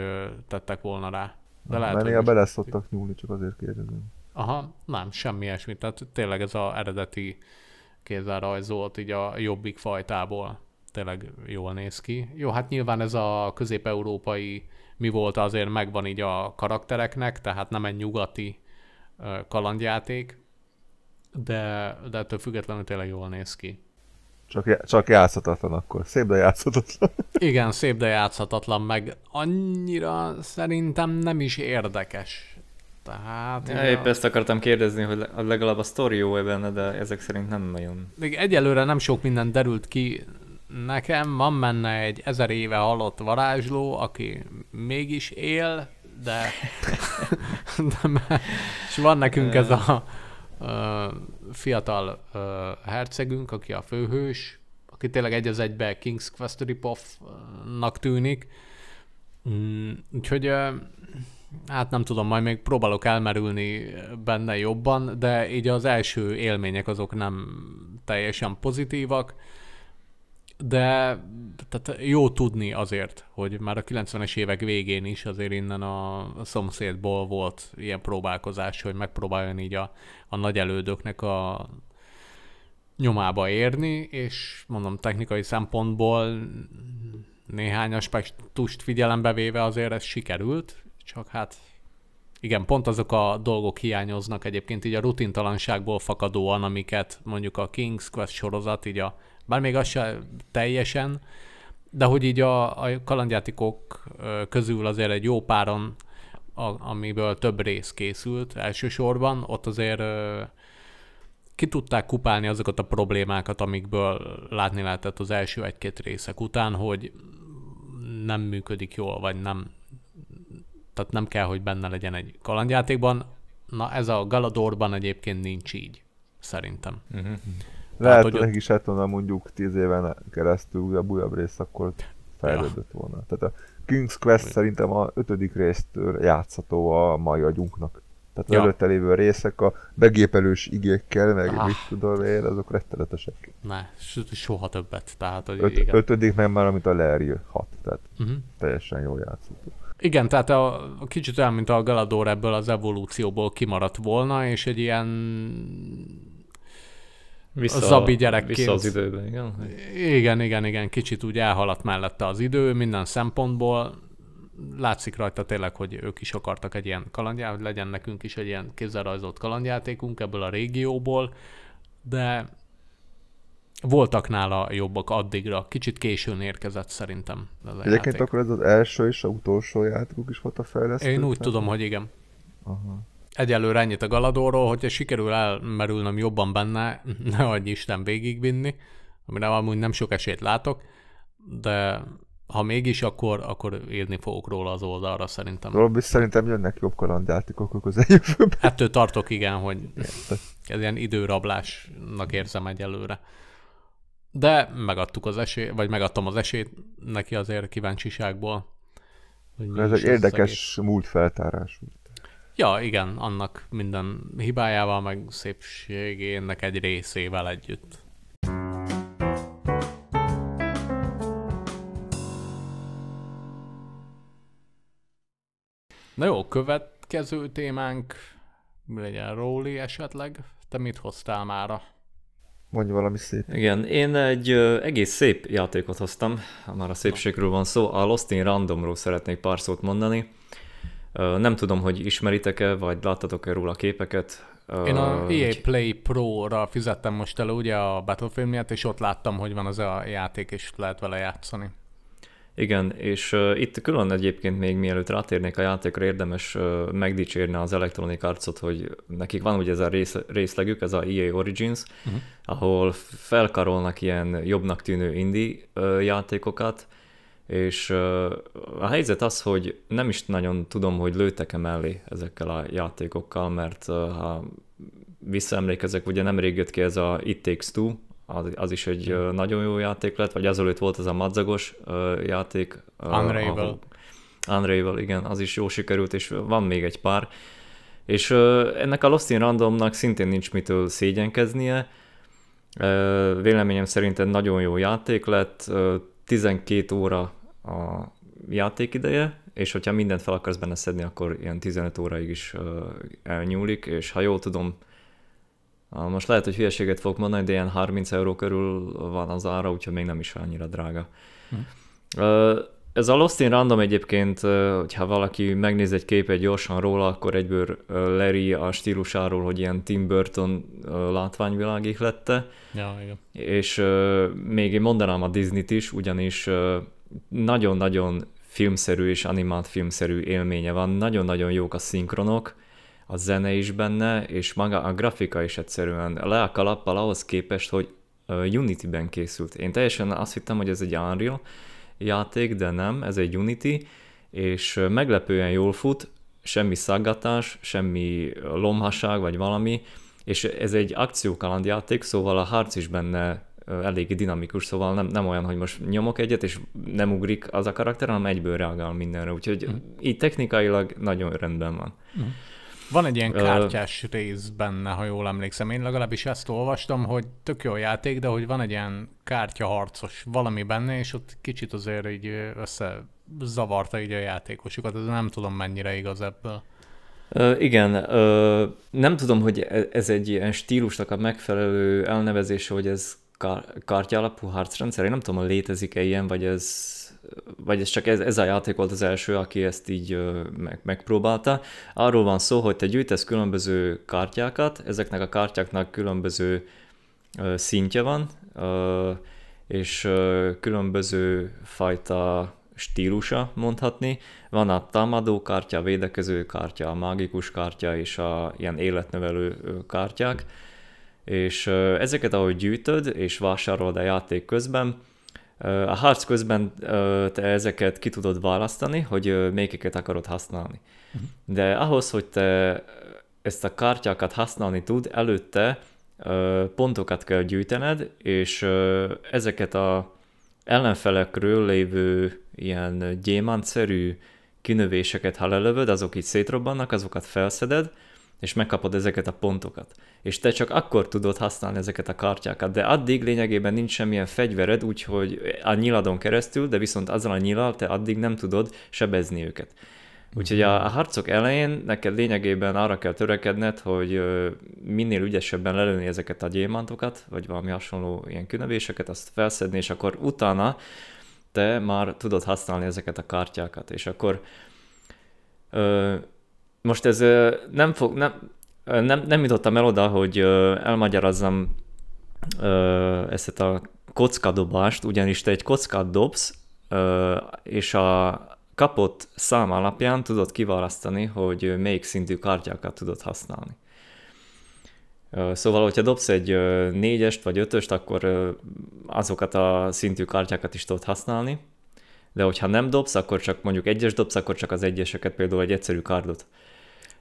tettek volna rá. De lehet, mert néha bele szoktak nyúlni, csak azért kérdezem. Aha, nem, semmi ilyesmi. Tehát tényleg ez az eredeti kézzel rajzolt így a jobbik fajtából. Tényleg jól néz ki. Jó, hát nyilván ez a közép-európai mi volt azért megvan így a karaktereknek, tehát nem egy nyugati kalandjáték, de, de ettől függetlenül tényleg jól néz ki. Csak, csak játszhatatlan akkor. Szép, de játszhatatlan. Igen, szép, de játszhatatlan, meg annyira szerintem nem is érdekes. Tehát... Ja, épp a... ezt akartam kérdezni, hogy legalább a sztori jó-e benne, de ezek szerint nem nagyon. Még egyelőre nem sok minden derült ki nekem. Van benne egy ezer éve halott varázsló, aki mégis él, de... de és van nekünk ez a fiatal hercegünk, aki a főhős, aki tényleg egy az egybe King's Quest Ripoff-nak tűnik. Mm, úgyhogy hát nem tudom, majd még próbálok elmerülni benne jobban, de így az első élmények azok nem teljesen pozitívak de tehát jó tudni azért, hogy már a 90-es évek végén is azért innen a szomszédból volt ilyen próbálkozás, hogy megpróbáljon így a, a nagy elődöknek a nyomába érni, és mondom, technikai szempontból néhány aspektust figyelembe véve azért ez sikerült, csak hát igen, pont azok a dolgok hiányoznak egyébként így a rutintalanságból fakadóan, amiket mondjuk a King's Quest sorozat így a bár még az se teljesen, de hogy így a, a kalandjátékok közül azért egy jó páron, a, amiből több rész készült elsősorban, ott azért ki tudták kupálni azokat a problémákat, amikből látni lehetett az első egy-két részek után, hogy nem működik jól, vagy nem, tehát nem kell, hogy benne legyen egy kalandjátékban. Na ez a Galadorban egyébként nincs így, szerintem. Uh-huh. Lehet, hogy neki is lett volna mondjuk 10 éven keresztül újabb, újabb rész, akkor fejlődött ja. volna. Tehát a King's Quest Mi? szerintem a ötödik résztől játszható a mai agyunknak. Tehát az ja. előtte lévő részek a begépelős igékkel, meg ah. mit tudom én, azok rettenetesek. Ne, soha többet. Tehát, hogy Öt, igen. Ötödik meg már, amit a Larry 6, tehát uh-huh. teljesen jól játszható. Igen, tehát a, a kicsit olyan, mint a Galador ebből az evolúcióból kimaradt volna, és egy ilyen vissza, Zabi gyerekként. Vissza az időben, igen? Igen, igen, igen, kicsit úgy elhaladt mellette az idő minden szempontból. Látszik rajta tényleg, hogy ők is akartak egy ilyen kalandját, hogy legyen nekünk is egy ilyen kézzelrajzolt kalandjátékunk ebből a régióból, de voltak nála jobbak addigra. Kicsit későn érkezett szerintem. Ez a Egyébként játék. akkor ez az első és a utolsó játékuk is volt a fejlesztő? Én úgy tudom, hogy igen. Aha. Egyelőre ennyit a Galadorról, hogyha sikerül elmerülnöm jobban benne, ne adj Isten végigvinni, amire amúgy nem sok esélyt látok, de ha mégis, akkor, akkor írni fogok róla az oldalra szerintem. Robi, szerintem jönnek jobb kalandjátékok a közeljövőben. Ettől tartok, igen, hogy ez ilyen időrablásnak érzem egyelőre. De megadtuk az esélyt, vagy megadtam az esélyt neki azért kíváncsiságból. Hogy ez egy érdekes múltfeltárás. Ja, igen, annak minden hibájával, meg szépségének egy részével együtt. Na jó, következő témánk, legyen Róli esetleg? Te mit hoztál mára? Mondj valami szép. Igen, én egy ö, egész szép játékot hoztam, már a szépségről van szó, a Lost in Randomról szeretnék pár szót mondani. Nem tudom, hogy ismeritek-e, vagy láttatok-e róla képeket. Én a EA Play Pro-ra fizettem most elő ugye a Battlefield miatt, és ott láttam, hogy van az a játék, és lehet vele játszani. Igen, és uh, itt külön egyébként még mielőtt rátérnék a játékra, érdemes uh, megdicsérni az Electronic Arts-ot, hogy nekik van ugye ez a rész, részlegük, ez a EA Origins, uh-huh. ahol felkarolnak ilyen jobbnak tűnő indie uh, játékokat, és a helyzet az, hogy nem is nagyon tudom, hogy lőttek-e mellé ezekkel a játékokkal, mert ha visszaemlékezek, ugye nemrég jött ki ez a It Takes Two, az, az is egy uh, nagyon jó játék lett, vagy azelőtt volt az a madzagos játék. Unravel. Unravel, igen, az is jó sikerült, és van még egy pár. És ennek a Lost in Randomnak szintén nincs mitől szégyenkeznie. Véleményem szerint nagyon jó játék lett, uh, 12 óra a játékideje, és hogyha mindent fel akarsz benne szedni, akkor ilyen 15 óraig is elnyúlik, és ha jól tudom, most lehet, hogy hülyeséget fogok mondani, de ilyen 30 euró körül van az ára, úgyhogy még nem is annyira drága. Hm. Ez a Lost in Random egyébként, hogyha valaki megnéz egy képet gyorsan róla, akkor egyből leri a stílusáról, hogy ilyen Tim Burton látványvilágig lette. Ja, igen. És még én mondanám a Disney-t is, ugyanis nagyon-nagyon filmszerű és animált filmszerű élménye van, nagyon-nagyon jók a szinkronok, a zene is benne, és maga a grafika is egyszerűen le a kalappal ahhoz képest, hogy Unity-ben készült. Én teljesen azt hittem, hogy ez egy Unreal játék, de nem, ez egy Unity, és meglepően jól fut, semmi szaggatás, semmi lomhaság vagy valami, és ez egy akciókalandjáték, szóval a harc is benne eléggé dinamikus, szóval nem, nem olyan, hogy most nyomok egyet, és nem ugrik az a karakter, hanem egyből reagál mindenre, úgyhogy mm. így technikailag nagyon rendben van. Mm. Van egy ilyen kártyás uh, rész benne, ha jól emlékszem. Én legalábbis ezt olvastam, hogy tök jó játék, de hogy van egy ilyen kártyaharcos valami benne, és ott kicsit azért így összezavarta így a játékosokat. Ez nem tudom mennyire igaz ebből. Uh, igen, uh, nem tudom, hogy e-, ez egy ilyen stílusnak a megfelelő elnevezése, hogy ez kár- kártya alapú harcrendszer. Én nem tudom, hogy létezik-e ilyen, vagy ez vagy ez csak ez, ez a játék volt az első, aki ezt így meg, megpróbálta. Arról van szó, hogy te gyűjtesz különböző kártyákat, ezeknek a kártyáknak különböző szintje van, és különböző fajta stílusa mondhatni. Van a támadó kártya, a védekező kártya, a mágikus kártya és a ilyen életnövelő kártyák. És ezeket ahogy gyűjtöd és vásárolod a játék közben, a harc közben te ezeket ki tudod választani, hogy melyiket akarod használni. Uh-huh. De ahhoz, hogy te ezt a kártyákat használni tud, előtte pontokat kell gyűjtened, és ezeket a ellenfelekről lévő ilyen gyémántszerű kinövéseket, ha lelövöd, azok így szétrobbannak, azokat felszeded, és megkapod ezeket a pontokat. És te csak akkor tudod használni ezeket a kártyákat, de addig lényegében nincs semmilyen fegyvered, úgyhogy a nyiladon keresztül, de viszont azzal a nyilal te addig nem tudod sebezni őket. Úgyhogy a, a harcok elején neked lényegében arra kell törekedned, hogy minél ügyesebben lelőni ezeket a gyémántokat, vagy valami hasonló ilyen künevéseket, azt felszedni, és akkor utána te már tudod használni ezeket a kártyákat, és akkor most ez nem fog, nem, nem, nem jutottam el oda, hogy elmagyarázzam ezt a kockadobást, ugyanis te egy kockát dobsz, és a kapott szám alapján tudod kiválasztani, hogy melyik szintű kártyákat tudod használni. Szóval, hogyha dobsz egy négyest vagy ötöst, akkor azokat a szintű kártyákat is tudod használni, de hogyha nem dobsz, akkor csak mondjuk egyes dobsz, akkor csak az egyeseket, például egy egyszerű kárdot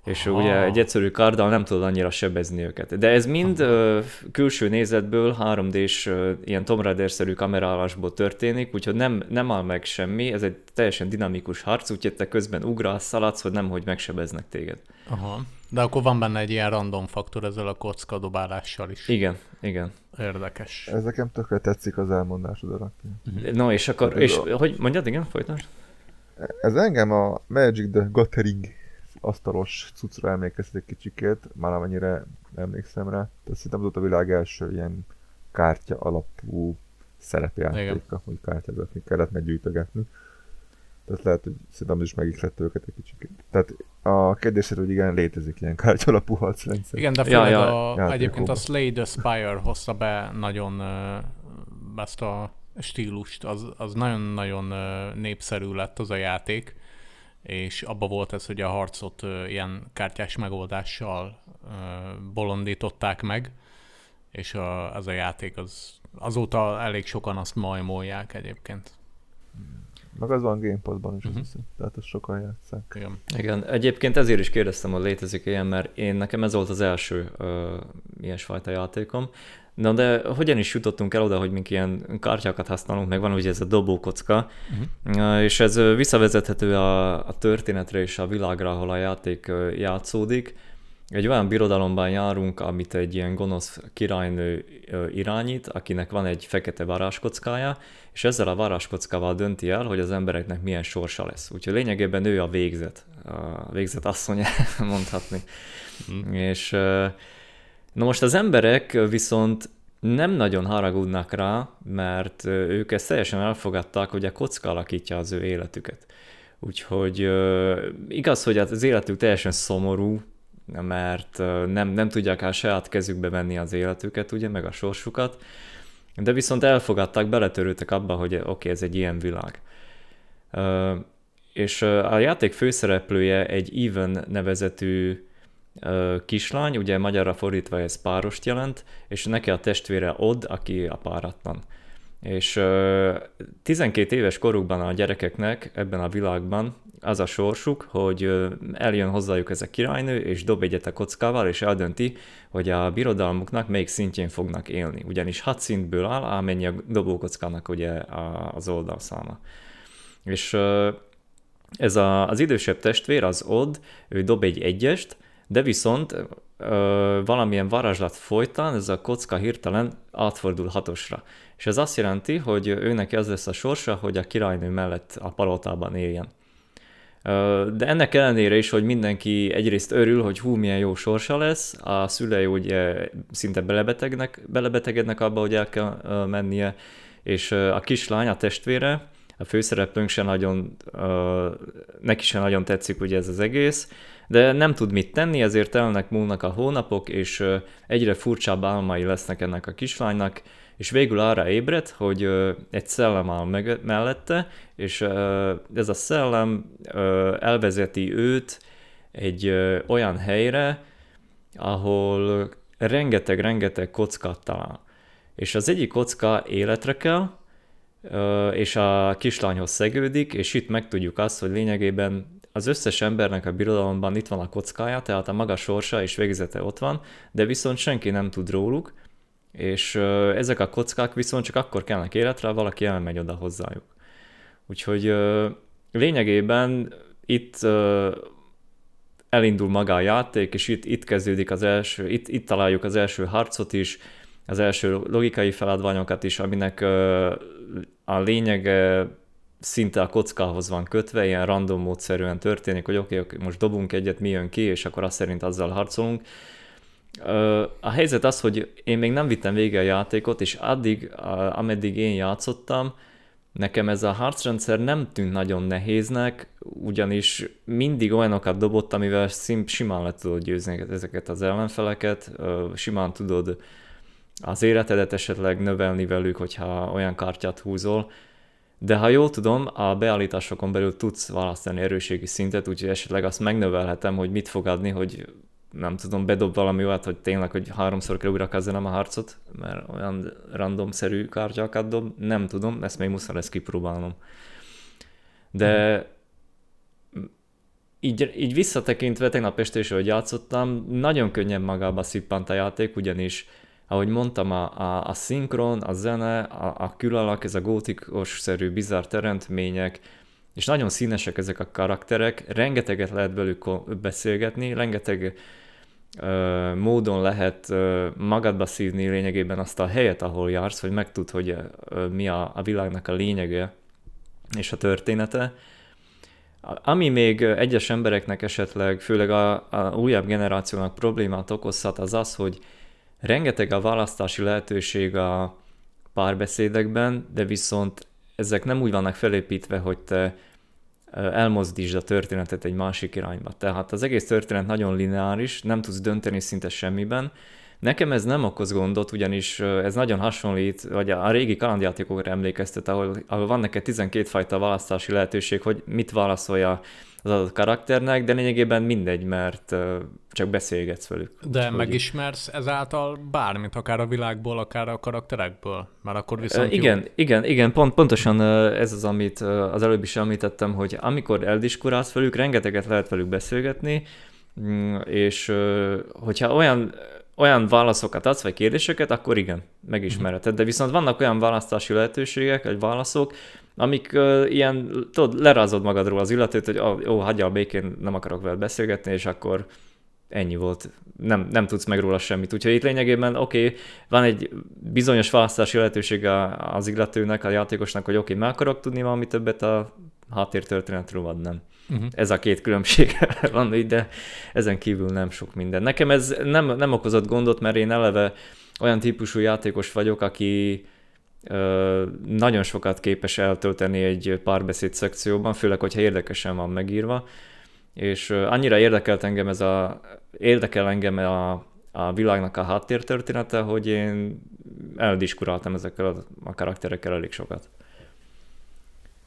és Aha. ugye egy egyszerű karddal nem tudod annyira sebezni őket. De ez mind ö, külső nézetből 3D-s ö, ilyen Tomb Raider-szerű kamerálásból történik, úgyhogy nem, nem áll meg semmi, ez egy teljesen dinamikus harc, úgyhogy te közben ugrálsz, szaladsz, hogy nem, hogy megsebeznek téged. Aha. De akkor van benne egy ilyen random faktor ezzel a kocka dobálással is. Igen, igen. Érdekes. Ez nekem tökre tetszik az elmondásod, Araki. Uh-huh. No, és akkor, és, a... hogy mondjad, igen, folytasd? Ez engem a Magic the Gathering asztalos cuccra emlékeztet egy kicsikét, már amennyire emlékszem rá. Tehát szerintem az a világ első ilyen kártya alapú szerepjátéka, hogy kártyázatni kellett meggyűjtögetni. Tehát lehet, hogy szerintem is megihlet őket egy kicsit. Tehát a kérdés, hogy igen, létezik ilyen kártyalapú harcrendszer. Igen, de főleg ja, ja. A, egyébként a Slay the Spire hozta be nagyon ezt a stílust, az, az nagyon-nagyon népszerű lett az a játék, és abba volt ez, hogy a harcot ilyen kártyás megoldással bolondították meg, és a, az a játék az azóta elég sokan azt majmolják egyébként. Meg az van Game Pass-ban is, uh-huh. hiszem. tehát ezt sokan játszák. Igen. Igen, egyébként ezért is kérdeztem, hogy létezik ilyen, mert én nekem ez volt az első uh, ilyesfajta játékom. Na de hogyan is jutottunk el oda, hogy mink ilyen kártyákat használunk, meg van ugye ez a dobókocka, uh-huh. és ez visszavezethető a, a történetre és a világra, ahol a játék játszódik egy olyan birodalomban járunk, amit egy ilyen gonosz királynő irányít, akinek van egy fekete varázskockája, és ezzel a varázskockával dönti el, hogy az embereknek milyen sorsa lesz. Úgyhogy lényegében ő a végzet, a végzet asszony mondhatni. Mm. És na most az emberek viszont nem nagyon haragudnak rá, mert ők ezt teljesen elfogadták, hogy a kocka alakítja az ő életüket. Úgyhogy igaz, hogy az életük teljesen szomorú, mert nem, nem tudják el saját kezükbe venni az életüket, ugye, meg a sorsukat, de viszont elfogadták, beletörültek abba, hogy oké, okay, ez egy ilyen világ. És a játék főszereplője egy Even nevezetű kislány, ugye magyarra fordítva ez párost jelent, és neki a testvére Od, aki a páratlan. És 12 éves korukban a gyerekeknek ebben a világban az a sorsuk, hogy eljön hozzájuk ez a királynő, és dob egyet a kockával, és eldönti, hogy a birodalmuknak melyik szintjén fognak élni. Ugyanis hat szintből áll, amennyi a dobókockának ugye az oldalszáma. És ez a, az idősebb testvér, az Od, ő dob egy egyest, de viszont ö, valamilyen varázslat folytán ez a kocka hirtelen átfordul hatosra. És ez azt jelenti, hogy őnek az lesz a sorsa, hogy a királynő mellett a palotában éljen. De ennek ellenére is, hogy mindenki egyrészt örül, hogy hú, milyen jó sorsa lesz, a szülei ugye szinte belebetegnek, belebetegednek abba, hogy el kell mennie, és a kislány, a testvére, a főszereplőnk se nagyon, neki se nagyon tetszik ugye ez az egész, de nem tud mit tenni, ezért telnek múlnak a hónapok, és egyre furcsább álmai lesznek ennek a kislánynak, és végül arra ébred, hogy egy szellem áll meg, mellette, és ez a szellem elvezeti őt egy olyan helyre, ahol rengeteg-rengeteg kockát talál. És az egyik kocka életre kell, és a kislányhoz szegődik, és itt megtudjuk azt, hogy lényegében az összes embernek a birodalomban itt van a kockája, tehát a maga sorsa és végzete ott van, de viszont senki nem tud róluk, és ezek a kockák viszont csak akkor kellnek életre, ha valaki elmegy oda hozzájuk. Úgyhogy lényegében itt elindul maga a játék, és itt, itt kezdődik az első, itt, itt találjuk az első harcot is, az első logikai feladványokat is, aminek a lényege szinte a kockához van kötve, ilyen random módszerűen történik, hogy oké, okay, okay, most dobunk egyet, mi jön ki, és akkor azt szerint azzal harcolunk. A helyzet az, hogy én még nem vittem vége a játékot, és addig, ameddig én játszottam, nekem ez a harcrendszer nem tűnt nagyon nehéznek, ugyanis mindig olyanokat dobott, amivel simán le tudod győzni ezeket az ellenfeleket, simán tudod az életedet esetleg növelni velük, hogyha olyan kártyát húzol, de ha jól tudom, a beállításokon belül tudsz választani erőségi szintet, úgyhogy esetleg azt megnövelhetem, hogy mit fog adni, hogy nem tudom, bedob valami olyat, hogy tényleg, hogy háromszor kell újra kezdenem a harcot, mert olyan randomszerű kártyákat dob, nem tudom, ezt még muszáj lesz kipróbálnom. De hmm. így, így visszatekintve tegnap este is, hogy játszottam, nagyon könnyen magába szippant a játék, ugyanis ahogy mondtam, a, a, a szinkron, a zene, a, a külalak, ez a gótikus-szerű bizarr teremtmények, és nagyon színesek ezek a karakterek, rengeteget lehet velük beszélgetni, rengeteg ö, módon lehet ö, magadba szívni lényegében azt a helyet, ahol jársz, hogy megtud, hogy ö, mi a, a világnak a lényege és a története. Ami még egyes embereknek esetleg, főleg a, a újabb generációnak problémát okozhat, az az, hogy rengeteg a választási lehetőség a párbeszédekben, de viszont ezek nem úgy vannak felépítve, hogy te elmozdítsd a történetet egy másik irányba. Tehát az egész történet nagyon lineáris, nem tudsz dönteni szinte semmiben. Nekem ez nem okoz gondot, ugyanis ez nagyon hasonlít, vagy a régi kalandjátékokra emlékeztet, ahol, ahol van neked 12 fajta választási lehetőség, hogy mit válaszolja az adott karakternek, de lényegében mindegy, mert csak beszélgetsz velük. De Úgy megismersz ezáltal bármit, akár a világból, akár a karakterekből? Mert akkor viszont Igen, jó. igen, igen, pont, pontosan ez az, amit az előbb is említettem, hogy amikor eldiskurálsz velük, rengeteget lehet velük beszélgetni, mm, és hogyha olyan olyan válaszokat adsz, vagy kérdéseket, akkor igen, megismerheted. De viszont vannak olyan választási lehetőségek, vagy válaszok, amik uh, ilyen, tudod, lerázod magadról az illetőt, hogy jó, hagyja a békén, nem akarok veled beszélgetni, és akkor ennyi volt. Nem, nem tudsz meg róla semmit. Úgyhogy itt lényegében oké, okay, van egy bizonyos választási lehetőség az illetőnek, a játékosnak, hogy oké, okay, meg akarok tudni valami többet a háttértörténetről, vagy nem. Uh-huh. Ez a két különbség van, de ezen kívül nem sok minden. Nekem ez nem, nem okozott gondot, mert én eleve olyan típusú játékos vagyok, aki ö, nagyon sokat képes eltölteni egy párbeszéd szekcióban, főleg, hogyha érdekesen van megírva, és ö, annyira érdekelt engem ez a, érdekel engem a, a világnak a háttértörténete, hogy én eldiskuráltam ezekkel a karakterekkel elég sokat.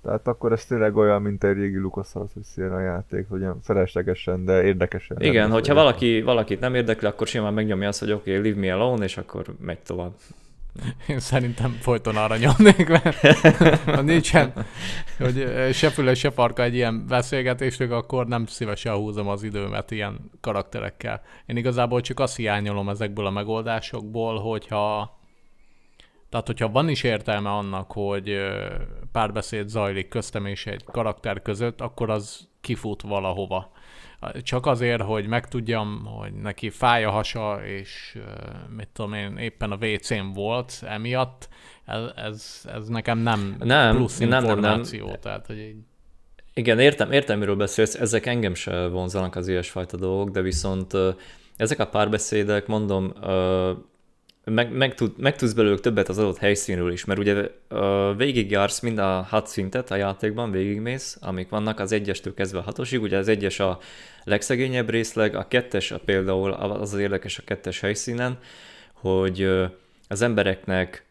Tehát akkor ez tényleg olyan, mint egy régi LucasArts a játék, hogy ilyen feleslegesen, de érdekesen. Igen, hogyha valaki, valakit nem érdekli, akkor simán megnyomja azt, hogy oké, okay, leave me alone, és akkor megy tovább. Én szerintem folyton arra nyomnék, mert ha nincsen, hogy se füle, se farka egy ilyen beszélgetésnek, akkor nem szívesen húzom az időmet ilyen karakterekkel. Én igazából csak azt hiányolom ezekből a megoldásokból, hogyha tehát, hogyha van is értelme annak, hogy párbeszéd zajlik köztem és egy karakter között, akkor az kifut valahova. Csak azért, hogy megtudjam, hogy neki fáj a hasa, és mit tudom én, éppen a WC-n volt emiatt, ez, ez, ez nekem nem, nem plusz információ. Nem, nem, nem. Tehát, hogy így... Igen, értem, értem, miről beszélsz, ezek engem se vonzanak az ilyesfajta dolgok, de viszont ezek a párbeszédek, mondom, meg, meg, tud, meg tudsz belőlük többet az adott helyszínről is, mert ugye uh, végigjársz mind a hat szintet a játékban, végigmész, amik vannak az egyestől kezdve a hatosig, ugye az egyes a legszegényebb részleg, a kettes a például az az érdekes a kettes helyszínen, hogy az embereknek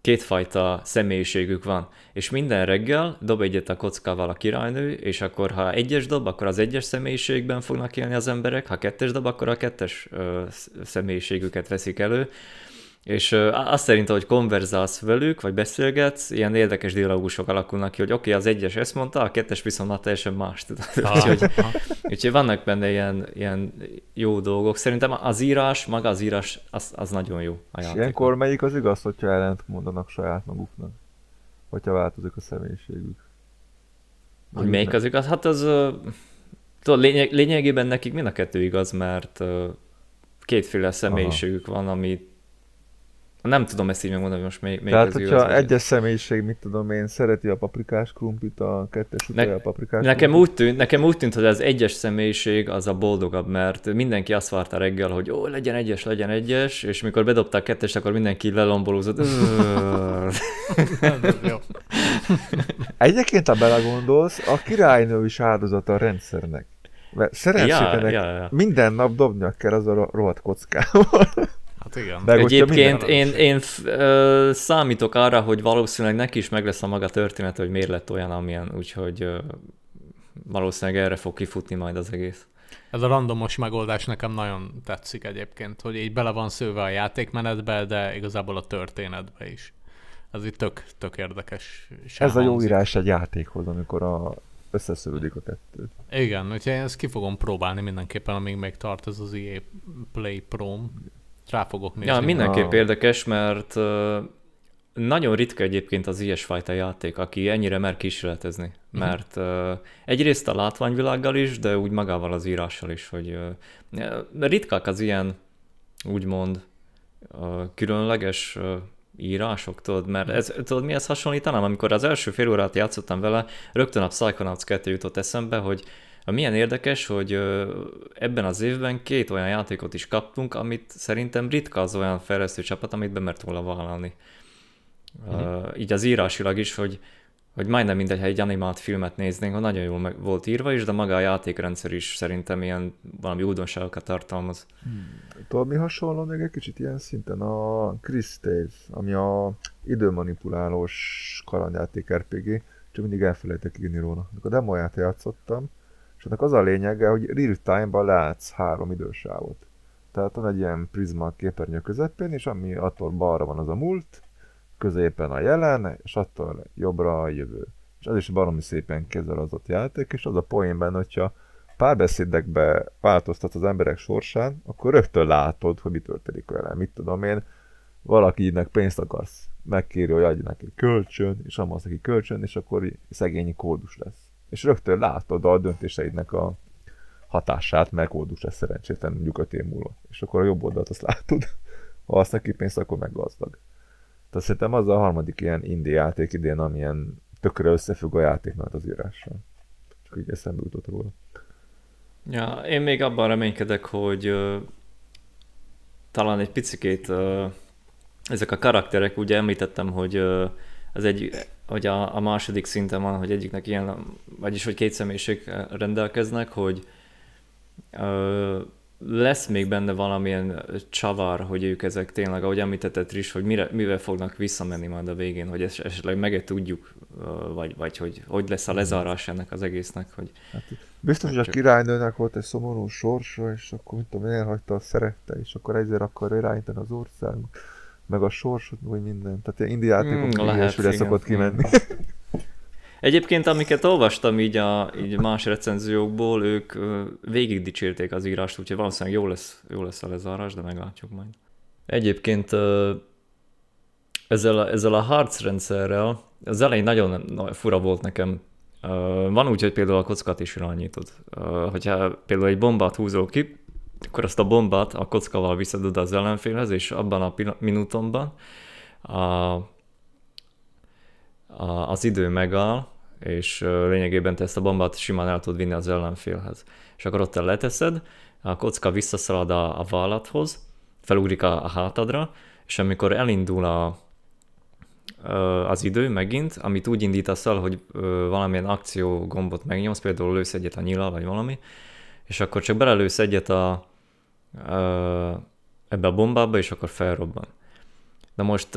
kétfajta személyiségük van, és minden reggel dob egyet a kockával a királynő, és akkor ha egyes dob, akkor az egyes személyiségben fognak élni az emberek, ha kettes dob, akkor a kettes ö, személyiségüket veszik elő, és azt szerint, hogy konverzálsz velük, vagy beszélgetsz, ilyen érdekes dialógusok alakulnak ki, hogy oké, okay, az egyes ezt mondta, a kettes viszont már teljesen más. Ah, úgyhogy, úgyhogy vannak benne ilyen, ilyen jó dolgok. Szerintem az írás, maga az írás, az, az nagyon jó a játékban. Ilyenkor melyik az igaz, hogyha ellent mondanak saját maguknak? Hogyha változik a személyiségük? Hogy melyik az igaz? Hát az tudod, lényeg, lényegében nekik mind a kettő igaz, mert kétféle személyiségük Aha. van, amit nem tudom ezt így megmondani, most még, még Tehát, hogyha igaz, egyes személyiség, mit tudom én, szereti a paprikás krumplit, a kettes ne, a paprikás nekem úgy, tűnt, nekem úgy tűnt, hogy az egyes személyiség az a boldogabb, mert mindenki azt várta reggel, hogy ó, legyen egyes, legyen egyes, és mikor bedobták kettest, akkor mindenki lelombolózott. Egyébként, ha belegondolsz, a királynő is áldozata a rendszernek. Mert szerencsére ja, ja, ja. minden nap dobnia kell az a rohadt kockával. Hát igen. De Egyébként én, én ö, számítok arra, hogy valószínűleg neki is meg lesz a maga történet, hogy miért lett olyan, amilyen, úgyhogy ö, valószínűleg erre fog kifutni majd az egész. Ez a randomos megoldás nekem nagyon tetszik egyébként, hogy így bele van szőve a játékmenetbe, de igazából a történetbe is. Ez itt tök, tök érdekes. Ez a jó írás egy játékhoz, amikor a összesződik a kettő. Igen, úgyhogy én ezt ki fogom próbálni mindenképpen, amíg még tart ez az EA Play Pro-m rá fogok nézni. Ja, mindenképp a... érdekes, mert nagyon ritka egyébként az ilyesfajta játék, aki ennyire mer kísérletezni. Uh-huh. Mert uh, egyrészt a látványvilággal is, de úgy magával az írással is, hogy uh, ritkák az ilyen, úgymond, uh, különleges uh, írások, tudod, mert ez, tudod, mihez hasonlítanám? Amikor az első fél órát játszottam vele, rögtön a Psychonauts 2 jutott eszembe, hogy milyen érdekes, hogy ebben az évben két olyan játékot is kaptunk, amit szerintem ritka az olyan fejlesztő csapat, amit bemert volna vállalni. Uh-huh. így az írásilag is, hogy hogy majdnem mindegy, ha egy animált filmet néznénk, hogy nagyon jól meg volt írva is, de maga a játékrendszer is szerintem ilyen valami újdonságokat tartalmaz. Hmm. Tudod, mi hasonló még egy kicsit ilyen szinten? A Chris Tales, ami a időmanipulálós kalandjáték RPG, csak mindig elfelejtek írni róla. A demóját játszottam, és ennek az a lényege, hogy real time-ban látsz három idősávot. Tehát van egy ilyen prizma képernyő közepén, és ami attól balra van az a múlt, középen a jelen, és attól jobbra a jövő. És az is baromi szépen kezelozott játék, és az a poén benne, hogyha párbeszédekbe változtat az emberek sorsán, akkor rögtön látod, hogy mi történik vele. Mit tudom én, valakinek pénzt akarsz, megkéri, hogy adj neki kölcsön, és amasz neki kölcsön, és akkor szegényi kódus lesz. És rögtön látod a döntéseidnek a hatását, mert kódus lesz szerencsétlen mondjuk öt év múlva. És akkor a jobb oldalt azt látod. Ha azt neki pénzt, akkor meg gazdag. Tehát szerintem az a harmadik ilyen indie játék idén, amilyen tökre összefügg a játék mert az írással. Csak így eszembe jutott róla. Ja, én még abban reménykedek, hogy uh, talán egy picikét uh, ezek a karakterek, ugye említettem, hogy uh, az egy, hogy a, a második szinten van, hogy egyiknek ilyen, vagyis hogy két személyiség rendelkeznek, hogy uh, lesz még benne valamilyen csavar, hogy ők ezek tényleg, ahogy említetted is, hogy mire, mivel fognak visszamenni majd a végén, hogy es, esetleg meg tudjuk, vagy, vagy hogy hogy lesz a lezárás ennek az egésznek. Hogy hát, biztos, hogy a királynőnek volt egy szomorú sorsa, és akkor mit tudom, elhagyta a szerette, és akkor ezért akar irányítani az ország, meg a sorsot, vagy minden. Tehát ilyen indiátékok hmm, lehet, szokott kimenni. Egyébként, amiket olvastam így, a, így más recenziókból, ők végig dicsérték az írást, úgyhogy valószínűleg jó lesz, jó lesz a lezárás, de meglátjuk majd. Egyébként ezzel a, ezzel a harcrendszerrel, az elején nagyon fura volt nekem. Van úgy, hogy például a kockát is irányítod. Hogyha például egy bombát húzol ki, akkor azt a bombát a kockával viszed oda az ellenfélhez, és abban a minutomban a, a, az idő megáll, és lényegében te ezt a bombát simán el tudod vinni az ellenfélhez. És akkor ott leteszed, a kocka visszaszalad a, a vállathoz, felugrik a, a hátadra, és amikor elindul a, az idő megint, amit úgy indítasz el, hogy valamilyen akció gombot megnyomsz, például lősz egyet a nyila, vagy valami, és akkor csak belelősz egyet a, ebbe a bombába, és akkor felrobban. Na most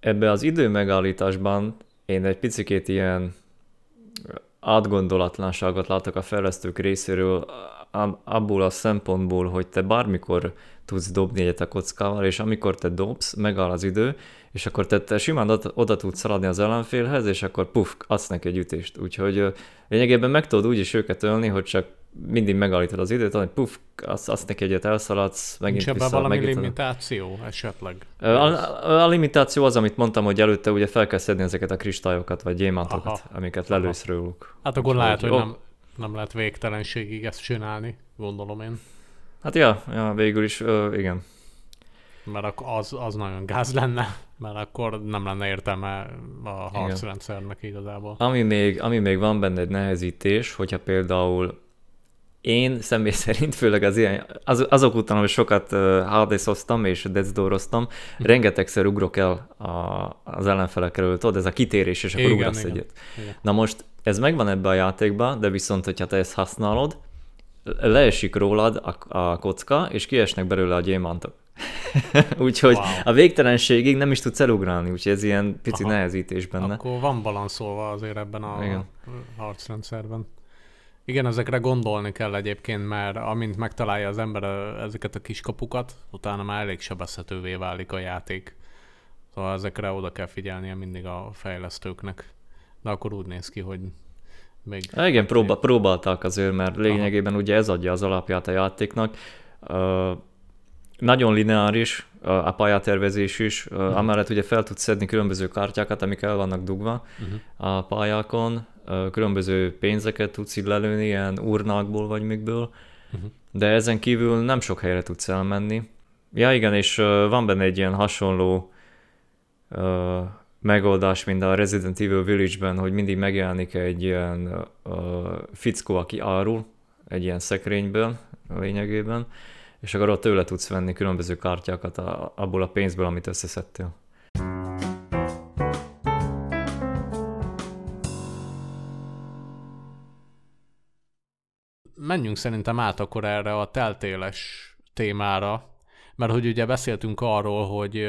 ebbe az idő megállításban én egy picit ilyen átgondolatlanságot látok a fejlesztők részéről abból a szempontból, hogy te bármikor tudsz dobni egyet a kockával, és amikor te dobsz, megáll az idő, és akkor te, te simán oda, oda tudsz szaladni az ellenfélhez, és akkor puf, adsz neki egy ütést. Úgyhogy lényegében meg tudod úgy is őket ölni, hogy csak mindig megállítod az időt, hogy puf, azt, azt neki egyet elszaladsz, megint Nincs vissza, valami megint limitáció esetleg? A, a, a, limitáció az, amit mondtam, hogy előtte ugye fel kell szedni ezeket a kristályokat, vagy gyémántokat, Aha. amiket lelősz Aha. róluk. Hát akkor lehet, hogy nem, nem lehet végtelenségig ezt csinálni, gondolom én. Hát ja, ja végül is, ö, igen. Mert az, az nagyon gáz lenne, mert akkor nem lenne értelme a harcrendszernek igazából. Ami még, ami még van benne egy nehezítés, hogyha például én személy szerint, főleg az ilyen, az, azok után, hogy sokat hardeszoztam és dezdoroztam, hm. rengetegszer ugrok el a, az ellenfelek előtt, tudod, ez a kitérés, és akkor igen, ugrasz igen. egyet. Igen. Na most ez megvan ebbe a játékba, de viszont, hogyha te ezt használod, leesik rólad a, a kocka, és kiesnek belőle a gyémántok. úgyhogy wow. a végtelenségig nem is tudsz elugrálni, úgyhogy ez ilyen pici Aha. nehezítés benne. Akkor van balanszolva azért ebben a Igen. harcrendszerben. Igen, ezekre gondolni kell egyébként, mert amint megtalálja az ember ezeket a kiskapukat, utána már elég sebezhetővé válik a játék. Szóval ezekre oda kell figyelnie mindig a fejlesztőknek. De akkor úgy néz ki, hogy még... Ja, igen, próba, próbálták azért, mert lényegében Aha. ugye ez adja az alapját a játéknak. Uh, nagyon lineáris a pályatervezés is, uh-huh. amellett ugye fel tudsz szedni különböző kártyákat, amik el vannak dugva uh-huh. a pályákon, különböző pénzeket tudsz így lelőni, ilyen urnákból vagy mikből, uh-huh. de ezen kívül nem sok helyre tudsz elmenni. Ja igen, és van benne egy ilyen hasonló uh, megoldás, mint a Resident Evil Village-ben, hogy mindig megjelenik egy ilyen uh, fickó, aki árul, egy ilyen szekrényből lényegében, és akkor ott tőle tudsz venni különböző kártyákat a, abból a pénzből, amit összeszedtél. Menjünk szerintem át akkor erre a teltéles témára, mert hogy ugye beszéltünk arról, hogy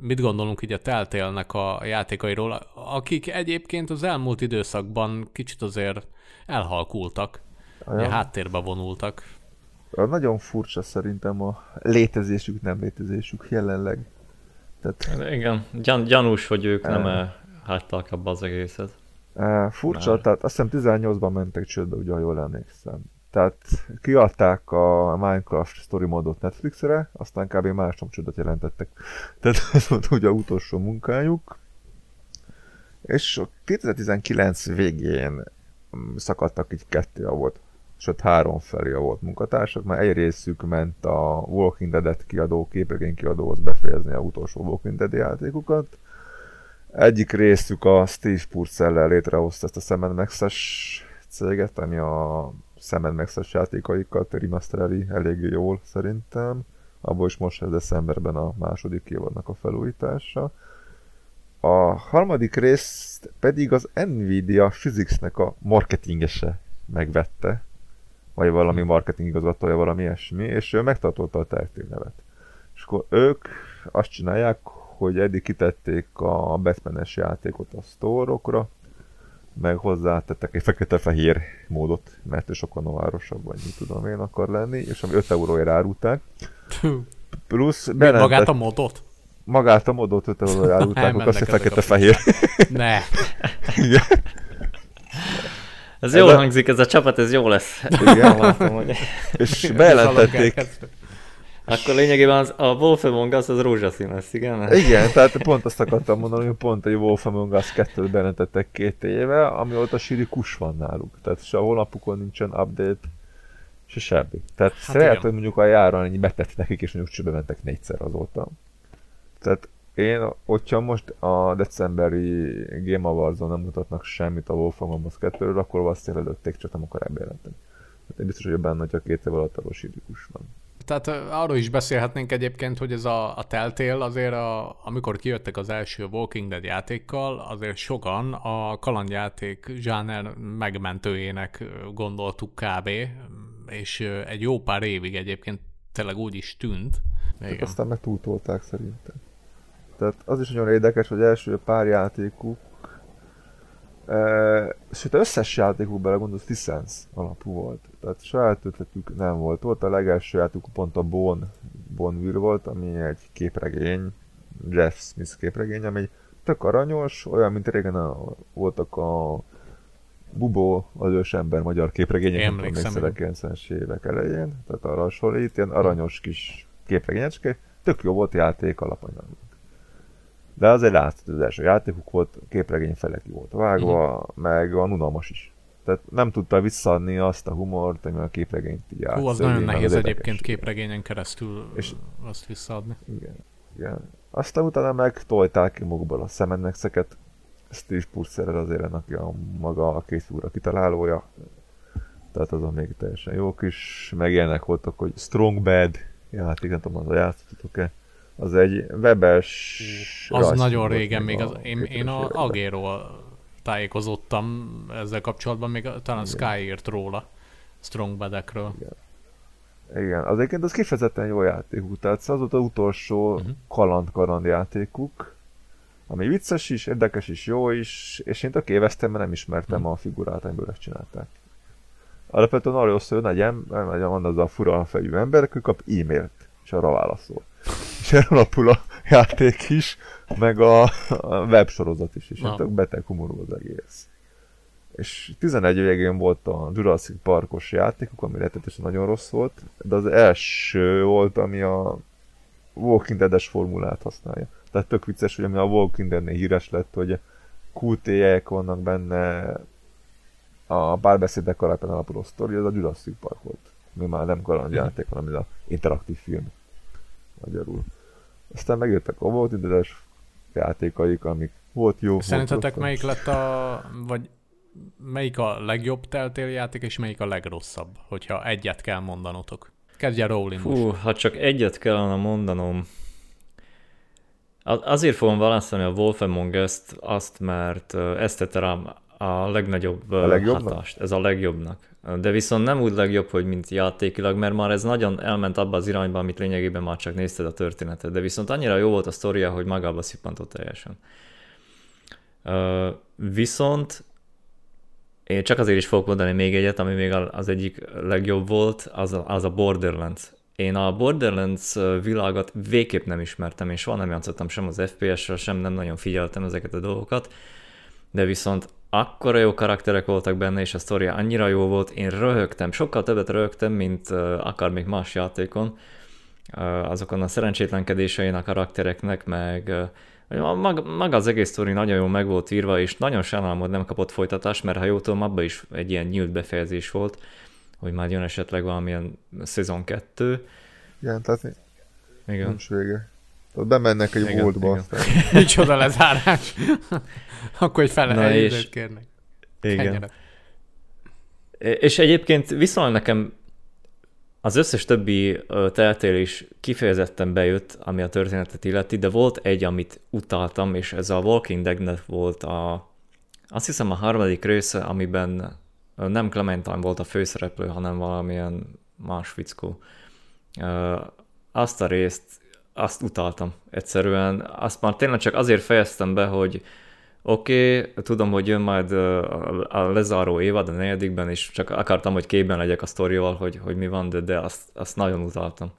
mit gondolunk így a teltélnek a játékairól, akik egyébként az elmúlt időszakban kicsit azért elhalkultak, ja. háttérbe vonultak. Nagyon furcsa szerintem a létezésük, nem létezésük jelenleg. Tehát... Igen, gyan, gyanús, hogy ők nem e... hagyták abba az egészet. E, furcsa, Már. tehát azt hiszem 18-ban mentek csődbe, ugye, ha jól emlékszem. Tehát kiadták a Minecraft story modot Netflixre, aztán kb. másnap csődöt jelentettek. Tehát ez volt ugye a utolsó munkájuk. És 2019 végén szakadtak így ketté, volt sőt három felé volt munkatársak, mert egy részük ment a Walking Dead-et kiadó, képregény kiadóhoz befejezni a utolsó Walking Dead játékukat. Egyik részük a Steve Purcell-el létrehozta ezt a Sam Max-es céget, ami a Sam Max-es játékaikat remastereli eléggé jól szerintem. Abból is most ez decemberben a második évadnak a felújítása. A harmadik részt pedig az Nvidia Physics-nek a marketingese megvette, vagy valami marketing igazgatója, valami ilyesmi, és ő megtartotta a Telltale nevet. És akkor ők azt csinálják, hogy eddig kitették a Batman-es játékot a store meg hozzátettek egy fekete-fehér módot, mert ő sokkal novárosabb, vagy mit tudom én akar lenni, és ami 5 euróért árulták. Plusz bejelentek... Magát a modot? Magát a modot 5 euróért árulták, azt fekete-fehér. Ne. Ez jól hangzik, ez a csapat, ez jó lesz. Igen, látom, hogy... És bejelentették. Akkor lényegében az, a Wolf Among Us az rózsaszín lesz, igen? Igen, tehát pont azt akartam mondani, hogy pont egy Wolf Among Us 2-t bejelentettek két éve, ami ott a kus van náluk. Tehát se a honlapukon nincsen update, se semmi. Tehát hát lehet, hogy mondjuk a járon ennyi betett nekik, és mondjuk csőbe mentek négyszer azóta. Tehát én, hogyha most a decemberi Game Awards-on nem mutatnak semmit a Wolf Among Us 2-ről, akkor valószínűleg lőtték, csak nem akar ebbe jelenteni. Hát én biztos, hogy benne, hogy a két év alatt a sirikus van. Tehát arról is beszélhetnénk egyébként, hogy ez a, a Telltale azért, a, amikor kijöttek az első Walking Dead játékkal, azért sokan a kalandjáték zsáner megmentőjének gondoltuk kb. És egy jó pár évig egyébként tényleg úgy is tűnt. Igen. Aztán meg túltolták szerintem. Tehát az is nagyon érdekes, hogy első pár játékuk, e, sőt összes játékuk belegondolsz, licensz alapú volt. Tehát saját ötletük nem volt. Volt a legelső játékuk pont a Bon, Bonville volt, ami egy képregény, Jeff Smith képregény, ami tök aranyos, olyan, mint régen a, voltak a Bubó, az ősember magyar képregények, emlékszem. a 90-es évek elején, tehát arra hasonlít, ilyen aranyos kis képregényecske, tök jó volt játék alapanyag. De azért látszott, az első játékuk volt, képregény fele ki volt vágva, uh-huh. meg a unalmas is. Tehát nem tudta visszaadni azt a humort, ami a képregényt így Hú, az nagyon nehéz egyébként képregényen keresztül és azt visszaadni. Igen, igen. Aztán utána meg tolták ki magukból a szemennexeket, Steve Purcell azért ennek a maga a kész úra kitalálója. Tehát azon még teljesen jó kis megjelennek voltak, hogy Strong Bad játék, nem tudom, az játszottatok-e az egy webes... Az nagyon régen még, az, én, én a Agéról tájékozottam ezzel kapcsolatban, még talán Igen. Sky írt róla, Strongbedekről. Igen. Igen, az egyébként az kifejezetten jó játékuk, tehát az volt az utolsó uh-huh. kaland-kaland játékuk, ami vicces is, érdekes is, jó is, és én tök éveztem, mert nem ismertem uh-huh. a figurát, amiből ezt csinálták. Alapvetően arról szól, hogy nagy ember, van az a fura fejű ember, aki kap e-mailt, és arra válaszol erről alapul a játék is, meg a, a websorozat is, és no. tök beteg humorú az egész. És 11 végén volt a Jurassic Parkos játékuk, ami rettetesen nagyon rossz volt, de az első volt, ami a Walking Dead-es formulát használja. Tehát tök vicces, hogy ami a Walking Dead-nél híres lett, hogy QT-ek vannak benne, a párbeszédek alapján alapuló sztori, az a Jurassic Park volt. Mi már nem kalandjáték, hanem ez az interaktív film magyarul. Aztán megjöttek a volt idős játékaik, amik volt jó. Szerintetek melyik lett a, vagy melyik a legjobb teltél játék, és melyik a legrosszabb, hogyha egyet kell mondanotok? Kezdje Rowling Fú, most. ha csak egyet kellene mondanom, azért fogom választani a Wolf Among Us-t, azt, mert ezt tette rám a legnagyobb A legjobbnak? hatást. Ez a legjobbnak. De viszont nem úgy legjobb, hogy mint játékilag, mert már ez nagyon elment abba az irányba, amit lényegében már csak nézted a történetet. De viszont annyira jó volt a sztoria, hogy magába szippantott teljesen. Viszont én csak azért is fogok mondani még egyet, ami még az egyik legjobb volt, az a, az a Borderlands. Én a Borderlands világot végképp nem ismertem, és soha nem játszottam sem az FPS-rel, sem nem nagyon figyeltem ezeket a dolgokat, de viszont akkora jó karakterek voltak benne, és a sztoria annyira jó volt, én röhögtem, sokkal többet röhögtem, mint uh, akár még más játékon, uh, azokon a szerencsétlenkedésein a karaktereknek, meg uh, maga, maga az egész sztori nagyon jól meg volt írva, és nagyon sajnálom, hogy nem kapott folytatást, mert ha jól tudom, abban is egy ilyen nyílt befejezés volt, hogy már jön esetleg valamilyen szezon 2. Igen, tehát Igen. nincs vége. Tehát bemennek egy Igen, boltba, igen. aztán Micsoda lezárás. Akkor egy fele és- kérnek. Igen. Kenyeret. És egyébként viszont nekem az összes többi is kifejezetten bejött, ami a történetet illeti, de volt egy, amit utáltam, és ez a Walking Dead volt a, azt hiszem a harmadik része, amiben nem Clementine volt a főszereplő, hanem valamilyen más fickó. Azt a részt, azt utáltam egyszerűen. Azt már tényleg csak azért fejeztem be, hogy Oké, okay, tudom, hogy jön majd a, a lezáró évad a negyedikben, és csak akartam, hogy képben legyek a sztorival, hogy, hogy mi van, de, de azt, azt nagyon utáltam.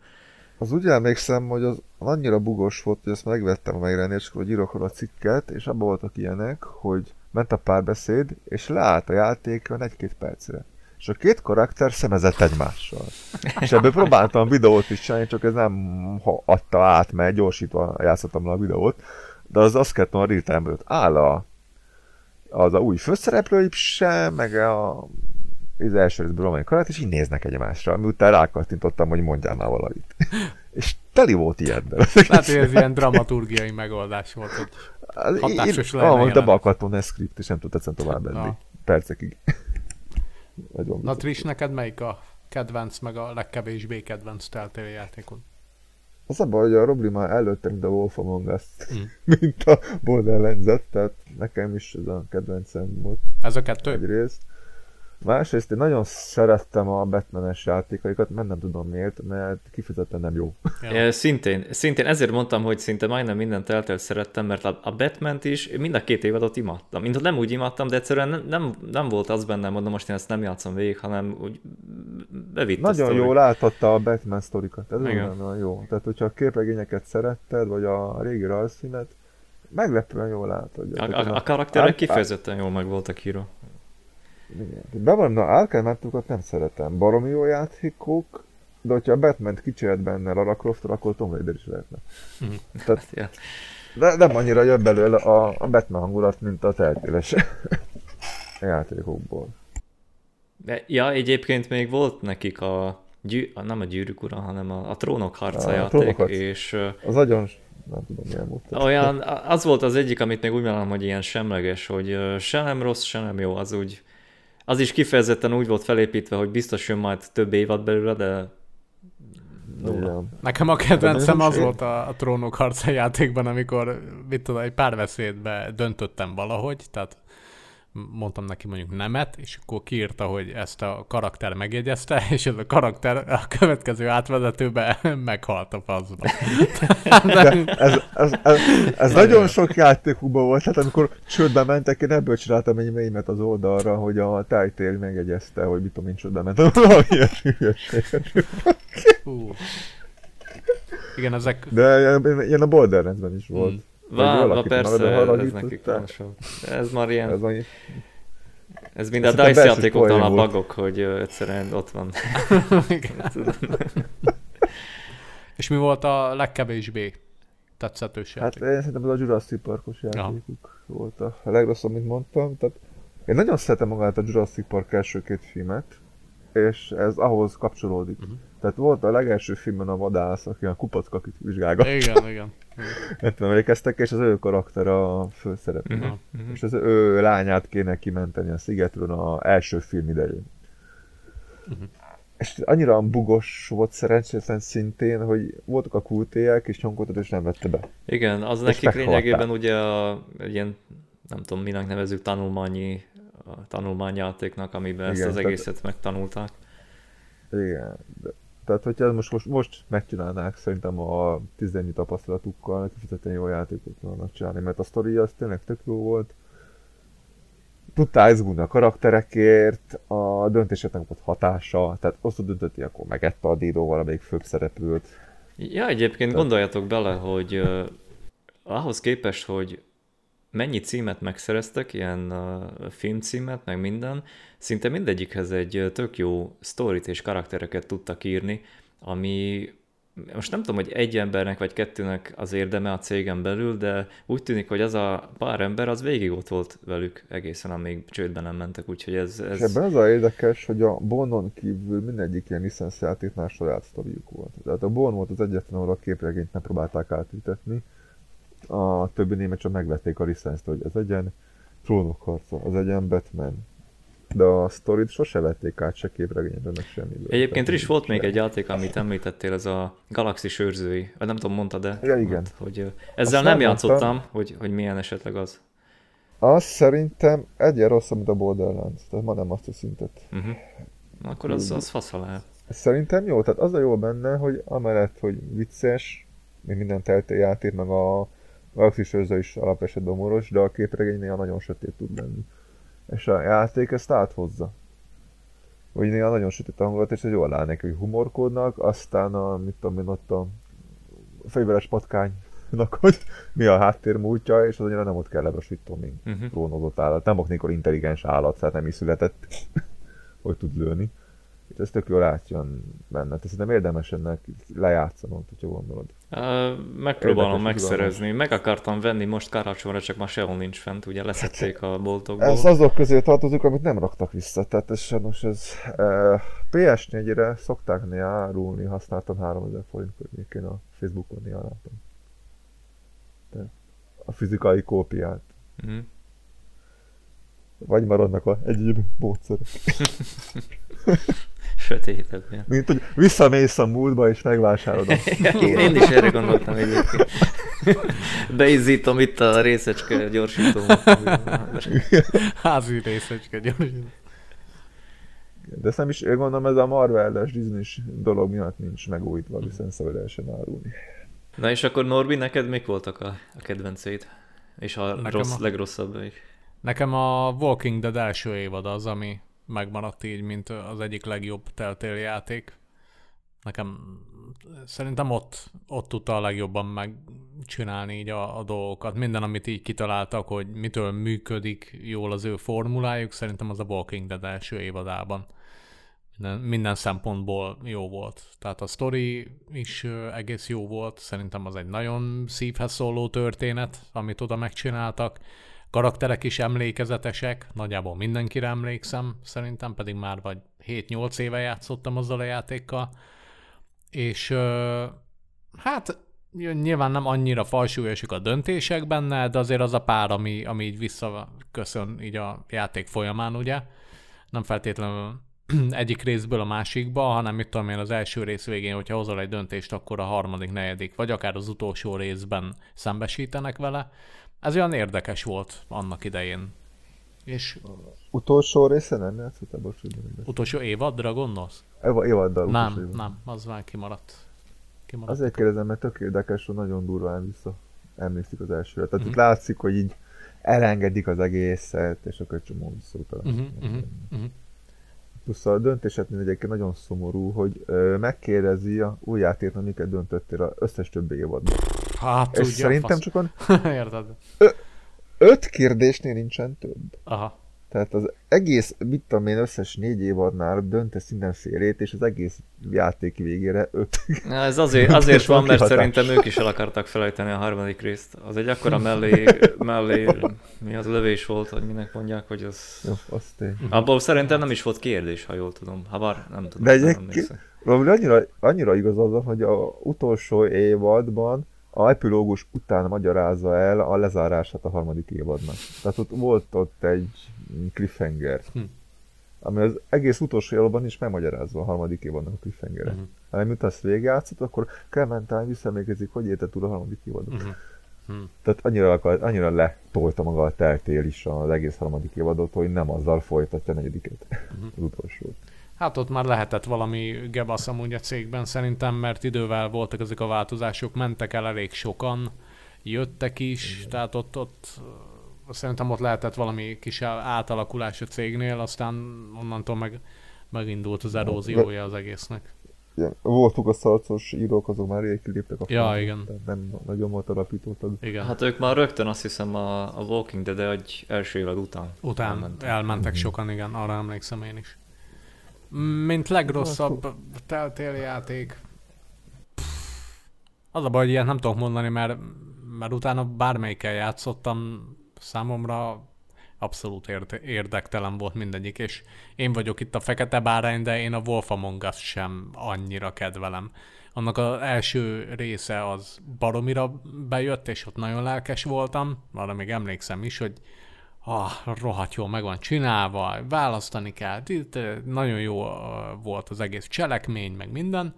Az úgy emlékszem, hogy az annyira bugos volt, hogy ezt megvettem a megjelenéskor, hogy írok róla cikket, és abban voltak ilyenek, hogy ment a párbeszéd, és leállt a játékon egy-két percre. És a két karakter szemezett egymással. És ebből próbáltam videót is csinálni, csak ez nem adta át, mert gyorsítva játszottam le a videót, de az azt kellett volna real előtt. Áll a, az a új főszereplői sem, meg a az első részből valamelyik karakter, és így néznek egymásra, miután rákattintottam, hogy mondjál már valamit. és teli volt ilyennel. Lehet, hogy ez ilyen dramaturgiai megoldás volt, hogy Az- Hatásos lenne Ah, de be akart volna egy script, és nem tudta egyszerűen tovább menni. Percekig. Nagyon Na Tris, neked melyik a kedvenc, meg a legkevésbé kedvenc Telltale játékod? Az a baj, hogy a Robli már előtte, mint a Wolf Among Us, Mm. mint a Borderlands-et, tehát nekem is ez a kedvencem volt Ez a kettő? egyrészt. Másrészt én nagyon szerettem a Batman-es játékaikat, mert nem tudom miért, mert kifejezetten nem jó. Ja. Szintén, szintén ezért mondtam, hogy szinte majdnem minden Telltale szerettem, mert a, Batman-t is mind a két évadot imádtam. Mint nem úgy imádtam, de egyszerűen nem, nem, nem volt az bennem, mondom, most én ezt nem játszom végig, hanem úgy bevitt Nagyon jól láthatta a Batman sztorikat, ez nagyon jó. Tehát, hogyha a képregényeket szeretted, vagy a régi rajzszínet, meglepően jól látod. A, a, a karakterek Ár- kifejezetten jól meg voltak írva. Bevallom, na arkham nem szeretem. Baromi jó játékok, de hogyha a Batman kicsihet benne Lara croft akkor Tomb Raider is lehetne. Tehát, Ja. de nem annyira jön belőle a, a Batman hangulat, mint a teltéles játékokból. De, ja, egyébként még volt nekik a, gyű, a nem a gyűrűk ura, hanem a, a trónok harca A játék, Trónok harca. és Az nagyon, nem tudom milyen volt. olyan, az volt az egyik, amit még úgy mondom, hogy ilyen semleges, hogy se nem rossz, se nem jó, az úgy, az is kifejezetten úgy volt felépítve, hogy biztos jön majd több évad belőle, de nulla. Nekem a kedvencem az volt a, a trónok harca játékban, amikor mit tudom, egy párbeszédbe döntöttem valahogy, tehát mondtam neki mondjuk nemet, és akkor kiírta, hogy ezt a karakter megjegyezte, és ez a karakter a következő átvezetőbe meghalt a faszba. De ez, ez, ez, ez nagyon sok játékukban volt, tehát amikor csődbe mentek, én ebből csináltam egy mémet az oldalra, hogy a Telltale megjegyezte, hogy mit tudom én csődbe mentem. Igen, ezek... De ilyen a Borderlands-ben is volt. Mm. Vagy Vá, vá, valakit persze, ez nekik sok. Ez már ilyen, Ez annyi. ez mind a DICE játékoknál a bugok, hogy egyszerűen ott van. És mi volt a legkevésbé tetszetős Hát játék? én szerintem ez a Jurassic Parkos játékuk volt a legrosszabb, amit mondtam. Tehát én nagyon szeretem magát a Jurassic Park első két filmet, és ez ahhoz kapcsolódik. Mhm. Tehát volt a legelső filmben a vadász, aki a kupackakit vizsgálgat. Igen, igen. Tudom, emlékeztek, és az ő karakter a főszereplő. Mhm. És az ő lányát kéne kimenteni a szigetről a első film idején. Mhm. És annyira bugos volt szerencsétlen szintén, hogy voltak a kultéják, és nyomkodott, és nem vette be. Igen, az És nekik lényegében ugye a, egy ilyen, nem tudom, minek nevezük, tanulmányi a tanulmányjátéknak, amiben Igen, ezt az tehát- egészet megtanulták. Igen. De, tehát, hogyha most, most, most megcsinálnák szerintem a 11 tapasztalatukkal, kifejezetten jó játékot tudnak csinálni, mert a sztori az tényleg tök jó volt. Tudtál izgulni a karakterekért, a döntéseknek volt hatása, tehát azt döntötti, akkor megette a Dido valamelyik főbb szereplőt. Ja, egyébként Tehát- gondoljatok bele, hogy uh, ahhoz képest, hogy mennyi címet megszereztek, ilyen uh, filmcímet, meg minden, szinte mindegyikhez egy tök jó sztorit és karaktereket tudtak írni, ami most nem tudom, hogy egy embernek vagy kettőnek az érdeme a cégen belül, de úgy tűnik, hogy az a pár ember az végig ott volt velük egészen, amíg csődben nem mentek, úgyhogy ez... És ez... ebben az a érdekes, hogy a Bonon kívül mindegyik ilyen licenszjátéknál saját sztoriuk volt. Tehát a Bon volt az egyetlen, ahol a képregényt nem próbálták átültetni. A többi német csak megvették a licenszt, hogy ez legyen Trónok harca, az legyen Batman. De a sztorit sose vették át se képregényben, meg semmiből. Egyébként is volt még egy játék, amit említettél, ez a Galaxis őrzői, vagy nem tudom, mondta, de Ja, igen. hogy ö, ezzel Azt nem nem játszottam, mondtam. hogy, hogy milyen esetleg az. Az szerintem egyen rosszabb, mint a Borderlands. Tehát ma nem azt a szintet. Uh-huh. Akkor az, az fasza lehet. Szerintem jó, tehát az a jó benne, hogy amellett, hogy vicces, még minden telté játék, meg a Galaxis őrző is alapesetben moros, de a képregénynél nagyon sötét tud lenni. És a játék ezt áthozza. Hogy néha nagyon sötét a hangulat, és ez jól neki, hogy humorkodnak, aztán a, mit tudom én, ott a fegyveres patkánynak, hogy mi a háttérmúltja, és az annyira nem ott kell lebrasító, mint Uh-huh. trónozott állat. Nem oknikor intelligens állat, tehát nem is született, hogy tud lőni. Itt ez tök jól átjön benne. Tehát szerintem érdemes ennek lejátszanod, hogyha gondolod. Megpróbálom Érdekes, megszerezni. Meg akartam venni most karácsonyra, csak ma sehol nincs fent, ugye leszették a boltokból. Ez azok közé tartozik, amit nem raktak vissza. Tehát ez sajnos ez eh, PS4-re szokták árulni, használtam 3000 forint környékén a Facebookon néha látom. De a fizikai kópiát. Uh-huh. Vagy maradnak a egyéb módszerek. Sötétebb, ja. Mint hogy visszamész a múltba és megvásárolod a Én is erre gondoltam egyébként. Beizzítom itt a részecske gyorsító. Házi részecske gyorsan. De ezt nem is, én gondolom ez a Marvel-es disney dolog miatt nincs megújítva, hiszen szóval lehessen árulni. Na és akkor Norbi, neked mik voltak a, a kedvenceid? És a Nekem rossz, a- legrosszabbik? Nekem a Walking Dead első évad az, ami megmaradt így, mint az egyik legjobb Telltale játék. Nekem szerintem ott, ott tudta a legjobban megcsinálni így a, a dolgokat. Minden, amit így kitaláltak, hogy mitől működik jól az ő formulájuk, szerintem az a Walking Dead első évadában. Minden, minden szempontból jó volt. Tehát a story is egész jó volt, szerintem az egy nagyon szívhez szóló történet, amit oda megcsináltak. Karakterek is emlékezetesek, nagyjából mindenkire emlékszem, szerintem pedig már vagy 7-8 éve játszottam azzal a játékkal. És hát nyilván nem annyira falsúlyosok a döntések benne, de azért az a pár, ami, ami így visszaköszön így a játék folyamán, ugye. Nem feltétlenül egyik részből a másikba, hanem mit tudom én az első rész végén, hogyha hozol egy döntést, akkor a harmadik, negyedik, vagy akár az utolsó részben szembesítenek vele. Ez olyan érdekes volt annak idején. És Utolsó része nem játszott hogy nem lesz. utolsó évadra gondolsz? Éva, évaddal utolsó Nem, évad. nem, az már kimaradt. kimaradt. Azért kérdezem, mert tök érdekes, hogy nagyon durván vissza emlékszik az elsőre. Tehát Mhm. itt látszik, hogy így elengedik az egészet, és akkor egy csomó visszautalás. Uh-huh, uh-huh, uh-huh. Plusz a döntéseknél egyébként nagyon szomorú, hogy ö, megkérdezi a új játéknak, miket döntöttél az összes többi évadban. Hát És szerintem fasz. csak olyan Érted? öt kérdésnél nincsen több. Aha. Tehát az egész, mit tudom én, összes négy évadnál döntesz mindenfélét, és az egész játék végére öt. Na, ez azért, azért van, mert Kihatás. szerintem ők is el akartak felejteni a harmadik részt. Az egy akkora mellé, mellé mi az lövés volt, hogy minek mondják, hogy az... Jó, azt tény. Abból szerintem nem is volt kérdés, ha jól tudom. Ha bár, nem tudom. De egyébként- annyira, annyira igaz az, hogy a utolsó évadban a epilógus után magyarázza el a lezárását a harmadik évadnak. Tehát ott volt ott egy cliffhanger, Hm. ami az egész utolsó évadban is megmagyarázva a harmadik évadnak a cliffhangere. Uh-huh. Hanem miután ezt végigjátszott, akkor Clementine visszaemlékezik, hogy érte túl a harmadik évadot. Mhm. Hmm. Tehát annyira, akar, annyira letolta maga a teltél is az egész harmadik évadot, hogy nem azzal folytatja a negyediket, hmm. az utolsót. Hát ott már lehetett valami gebasz amúgy a cégben szerintem, mert idővel voltak ezek a változások, mentek el elég sokan, jöttek is, Igen. tehát ott, ott szerintem ott lehetett valami kis átalakulás a cégnél, aztán onnantól meg megindult az eróziója az egésznek. Igen. Voltuk a szarcos írók, azok már rég kiléptek a Ja, igen. Tehát nem nagyon volt alapítótag. Igen. Hát ők már rögtön azt hiszem a, a Walking Dead egy első évad után. Után elmentek, elmentek mm-hmm. sokan, igen, arra emlékszem én is. Mint legrosszabb teltél játék. Az a baj, hogy ilyet nem tudok mondani, mert, mert utána bármelyikkel játszottam, számomra abszolút érdektelen volt mindegyik, és én vagyok itt a fekete bárány, de én a Wolf Among Us sem annyira kedvelem. Annak az első része az baromira bejött, és ott nagyon lelkes voltam, arra még emlékszem is, hogy ah, rohadt jól meg van csinálva, választani kell, itt nagyon jó volt az egész cselekmény, meg minden,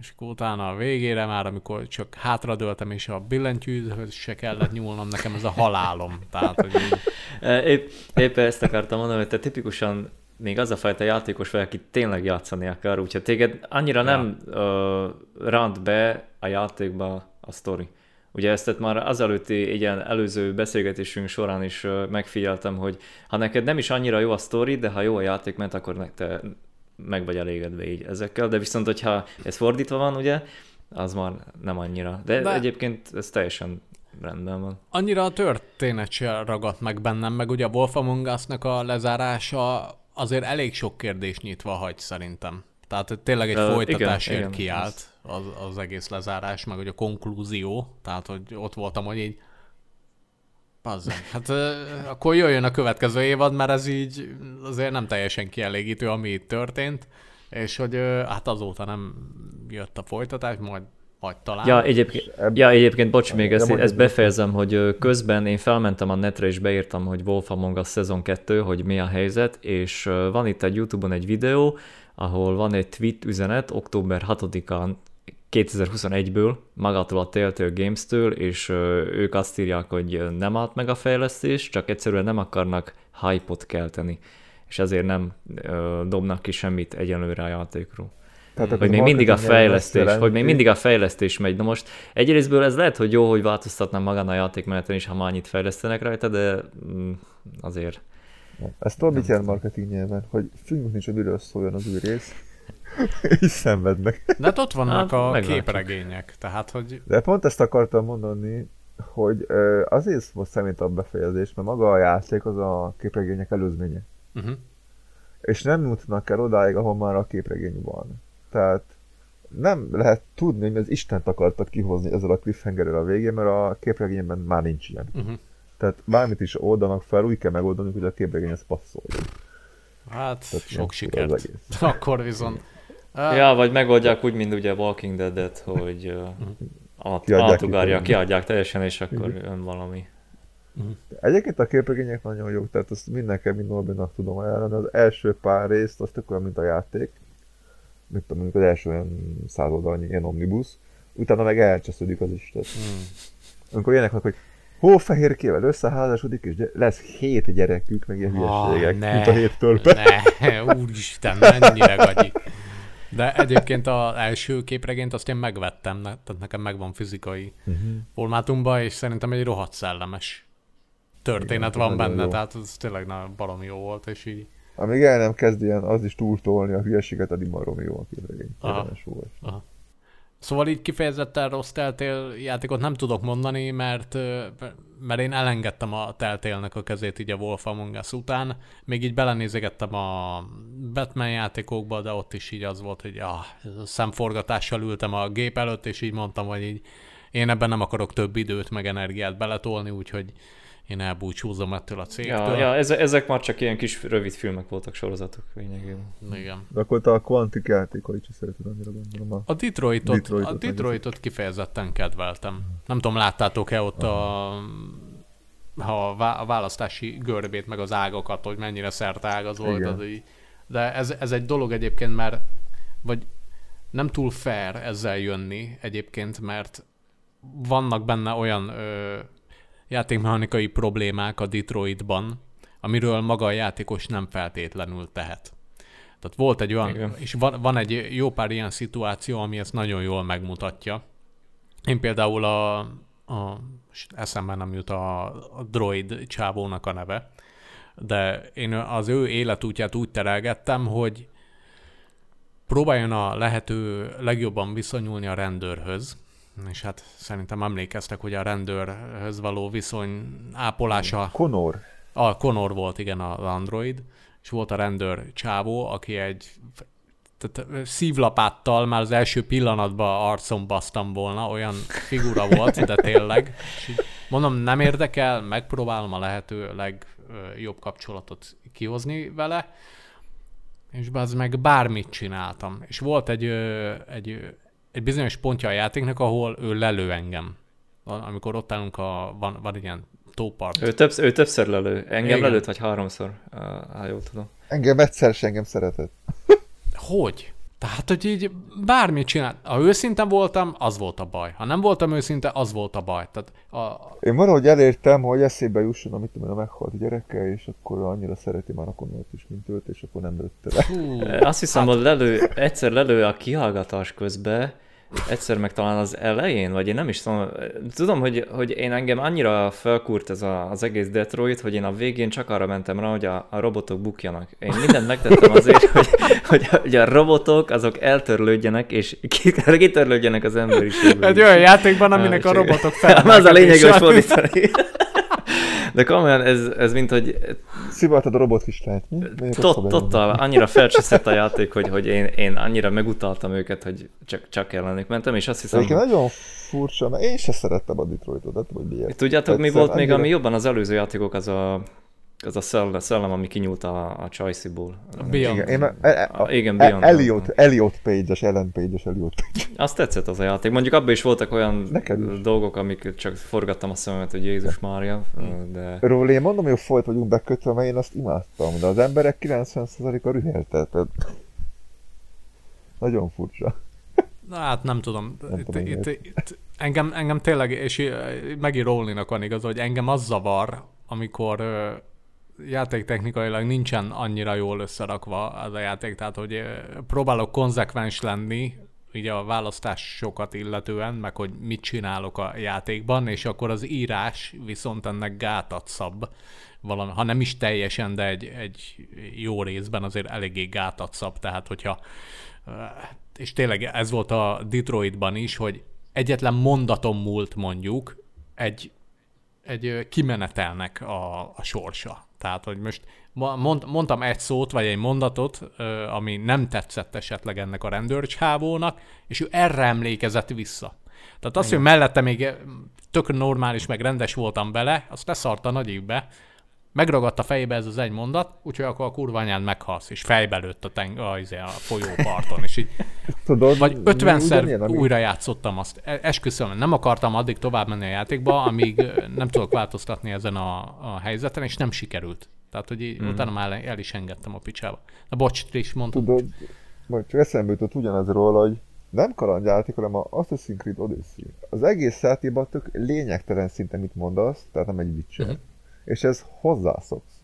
és akkor utána a végére már, amikor csak hátradőltem, és a billentyűhöz se kellett nyúlnom, nekem ez a halálom. Tehát, hogy így... Épp, épp ezt akartam mondani, hogy te tipikusan még az a fajta játékos vagy, aki tényleg játszani akar, úgyhogy téged annyira ja. nem uh, rant be a játékba a sztori. Ugye ezt már azelőtti ilyen előző beszélgetésünk során is megfigyeltem, hogy ha neked nem is annyira jó a sztori, de ha jó a játék ment, akkor te meg vagy elégedve így ezekkel, de viszont, hogyha ez fordítva van, ugye, az már nem annyira. De, de egyébként ez teljesen rendben van. Annyira a történet se ragadt meg bennem, meg ugye a Wolf Among Us-nak a lezárása azért elég sok kérdés nyitva hagy szerintem. Tehát tényleg egy uh, folytatásért igen, kiállt az, az egész lezárás, meg hogy a konklúzió, tehát hogy ott voltam, hogy így Bazzeg. Hát akkor jöjjön a következő évad, mert ez így azért nem teljesen kielégítő, ami itt történt, és hogy hát azóta nem jött a folytatás, majd majd talán. Ja, egyébként, ja, egyébként bocs, még ezt, ezt befejezem, hogy közben én felmentem a netre és beírtam, hogy Wolf Among Us szezon 2, hogy mi a helyzet, és van itt egy Youtube-on egy videó, ahol van egy tweet üzenet, október 6-án 2021-ből, magától a Telltale Games-től, és ők azt írják, hogy nem állt meg a fejlesztés, csak egyszerűen nem akarnak hype-ot kelteni, és ezért nem dobnak ki semmit egyenlőre a játékról. Tehát hogy még mindig a fejlesztés, hogy még mindig a fejlesztés megy. Na most egyrésztből ez lehet, hogy jó, hogy változtatnak magán a játékmeneten is, ha már annyit fejlesztenek rajta, de mm, azért... Ez tudod, mit jelent marketing nyelven? Hogy függünk nincs, hogy miről szóljon az új rész, és szenvednek. De hát ott vannak hát, a meglátjuk. képregények, tehát hogy... De pont ezt akartam mondani, hogy azért volt szemét a befejezés, mert maga a játék az a képregények előzménye. Uh-huh. És nem jutnak el odáig, ahol már a képregény van. Tehát nem lehet tudni, hogy az Istent akartak kihozni ezzel a cliffhanger a végén, mert a képregényben már nincs ilyen. Uh-huh. Tehát bármit is oldanak fel, úgy kell megoldani, hogy a képregényhez passzoljon. Hát, Tehát sok sikert. Akkor viszont... Ja, vagy megoldják úgy, mint ugye Walking Dead-et, hogy uh, át, átugárják, kiadják teljesen, és akkor uh-huh. jön valami. Uh-huh. Egyébként a képregények nagyon jók, tehát azt mindenki, mind Norbinak tudom ajánlani. Az első pár részt, az tök olyan, mint a játék. Mint tudom, az első olyan száz oldalnyi ilyen omnibus. Utána meg elcsesződik az is. Tehát, uh-huh. Amikor ilyenek hogy hófehérkével összeházasodik, és lesz hét gyerekük, meg ilyen ah, hülyeségek, ne, mint a hét törpe. Ne, úristen, mennyire gagyi. De egyébként az első képregényt azt én megvettem, tehát nekem megvan fizikai uh-huh. formátumban, és szerintem egy rohadt szellemes történet Igen, van benne, jó. tehát ez tényleg nagyon barom jó volt, és így... Amíg el nem kezd ilyen, az is túltolni a hülyeséget, addig barom jó a képregény. Aha. Aha. Szóval így kifejezetten rossz teltél játékot nem tudok mondani, mert, mert én elengedtem a teltélnek a kezét így a Wolf Among Us után. Még így belenézegettem a Batman játékokba, de ott is így az volt, hogy ah, szemforgatással ültem a gép előtt, és így mondtam, hogy így én ebben nem akarok több időt meg energiát beletolni, úgyhogy én elbúcsúzom ettől a cégtől. Ja, ja ezek már csak ilyen kis rövid filmek voltak, sorozatok lényegében. Igen. De akkor te a Quantic játékot is szereted annyira gondolom. A, a Detroitot, Detroitot, a Detroitot kifejezetten kedveltem. Nem tudom, láttátok-e ott a, a, a választási görbét, meg az ágakat, hogy mennyire szertág az volt. Az így. De ez, ez egy dolog egyébként, mert vagy nem túl fair ezzel jönni egyébként, mert vannak benne olyan ö, játékmechanikai problémák a Detroitban, amiről maga a játékos nem feltétlenül tehet. Tehát volt egy olyan, Igen. és van, van egy jó pár ilyen szituáció, ami ezt nagyon jól megmutatja. Én például a, a eszembe nem jut a, a droid csávónak a neve, de én az ő életútját úgy terelgettem, hogy próbáljon a lehető legjobban viszonyulni a rendőrhöz, és hát szerintem emlékeztek, hogy a rendőrhöz való viszony ápolása... Konor. A Konor volt, igen, az android, és volt a rendőr csávó, aki egy tehát szívlapáttal már az első pillanatban arcom basztam volna, olyan figura volt, de tényleg. mondom, nem érdekel, megpróbálom a lehető legjobb kapcsolatot kihozni vele, és az meg bármit csináltam. És volt egy, egy, egy bizonyos pontja a játéknak, ahol ő lelő engem. Amikor ott állunk, a, van, van egy ilyen tópart. Ő, többsz, ő többször lelő. Engem Igen. lelőtt, vagy háromszor, ha jól tudom. Engem egyszer sem engem szeretett. Hogy? Tehát, hogy így bármit csinál. Ha őszinte voltam, az volt a baj. Ha nem voltam őszinte, az volt a baj. Tehát a... Én valahogy elértem, hogy eszébe jusson, amit tudom, a meghalt gyereke, és akkor annyira szereti már a konnolt is, mint őt, és akkor nem lőtte le. Azt hiszem, hát... hogy lelő, egyszer lelő a kihallgatás közben, egyszer meg talán az elején, vagy én nem is tudom, tudom, hogy, hogy én engem annyira felkúrt ez a, az egész Detroit, hogy én a végén csak arra mentem rá, hogy a, a robotok bukjanak. Én mindent megtettem azért, hogy, hogy, hogy a robotok azok eltörlődjenek, és kitörlődjenek az emberiségből. Egy olyan játékban, aminek a robotok fel. Az a lényeg, hogy fordítani. De komolyan ez, ez mint, hogy... Szivaltad a robot kislányt, mi? Tot, totál, annyira felcseszett a játék, hogy, hogy én, én annyira megutaltam őket, hogy csak, csak ellenük mentem, és azt hiszem... Egyébként nagyon furcsa, mert én se szerettem a Detroitot, de hogy miért. Tudjátok, mi volt még, ami jobban az előző játékok, az a az a szellem, szellem ami kinyúlt a, a Chicey-ból. Beyond. Igen, én, a, a, a, igen, Beyond. Elliot, Elliot Page-es, Ellen Page-es Elliot Page. Azt tetszett az a játék. Mondjuk abban is voltak olyan is. dolgok, amik csak forgattam a szememet, hogy Jézus Mária, de... Róla én mondom, hogy folyt vagyunk bekötve, mert én azt imádtam, de az emberek 90%-a rühelte. Tehát... Nagyon furcsa. Na hát nem tudom. Nem itt, tudom itt, itt, itt, engem, engem tényleg, és megint Rowling-nak van igaz, hogy engem az zavar, amikor játéktechnikailag nincsen annyira jól összerakva az a játék, tehát hogy próbálok konzekvens lenni, ugye a választásokat illetően, meg hogy mit csinálok a játékban, és akkor az írás viszont ennek gátat szab, valami, ha nem is teljesen, de egy, egy jó részben azért eléggé gátat szab, tehát hogyha és tényleg ez volt a Detroitban is, hogy egyetlen mondatom múlt mondjuk egy, egy kimenetelnek a, a sorsa. Tehát, hogy most mond, mondtam egy szót, vagy egy mondatot, ami nem tetszett esetleg ennek a rendőrcsávónak, és ő erre emlékezett vissza. Tehát azt, hogy mellette még tök normális, meg rendes voltam bele, azt leszart a nagyikbe, megragadt a fejébe ez az egy mondat, úgyhogy akkor a kurva anyád meghalsz, és fejbe lőtt a, teng- a, izé, a folyóparton, és így Tudod, vagy ötvenszer újra játszottam azt. E, esküszöm, nem akartam addig tovább menni a játékba, amíg nem tudok változtatni ezen a, a helyzeten, és nem sikerült. Tehát, hogy így, mm. utána már el is engedtem a picsába. Na bocs, te is mondtad. Tudod, majd csak eszembe jutott ugyanezről, hogy nem kalandjáték, hanem a Assassin's Creed Odyssey. Az egész játékban tök lényegtelen szinte mit mondasz, tehát nem egy Witcher. Uh-huh és ez hozzászoksz.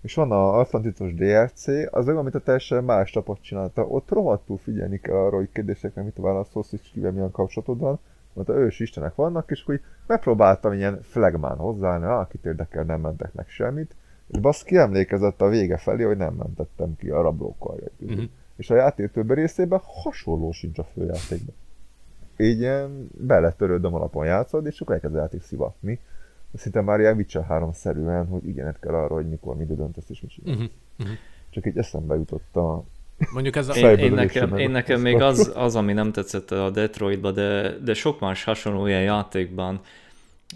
És van a Atlantitos DLC, az olyan, amit a teljesen más csapat csinálta. Ott rohadtul figyelni kell arra, hogy kérdésekre mit válaszolsz, és kivel milyen kapcsolatod van. Mert ős istenek vannak, és hogy megpróbáltam ilyen flagmán hozzáállni, akit érdekel, nem mentek meg semmit. És baszki emlékezett a vége felé, hogy nem mentettem ki a rablókkal. Uh-huh. És a játék többi részében hasonló sincs a főjátékban. Így ilyen beletörődöm alapon játszod, és akkor elkezd játék szivatni szinte már ilyen Witcher 3-szerűen, hogy igenet kell arra, hogy mikor mit döntesz és mit csinálsz. Uh-huh. Uh-huh. Csak így eszembe jutott a Mondjuk ez a... Én, én, nekem, én nekem még az, az, ami nem tetszett a Detroitba, de, de sok más hasonló ilyen játékban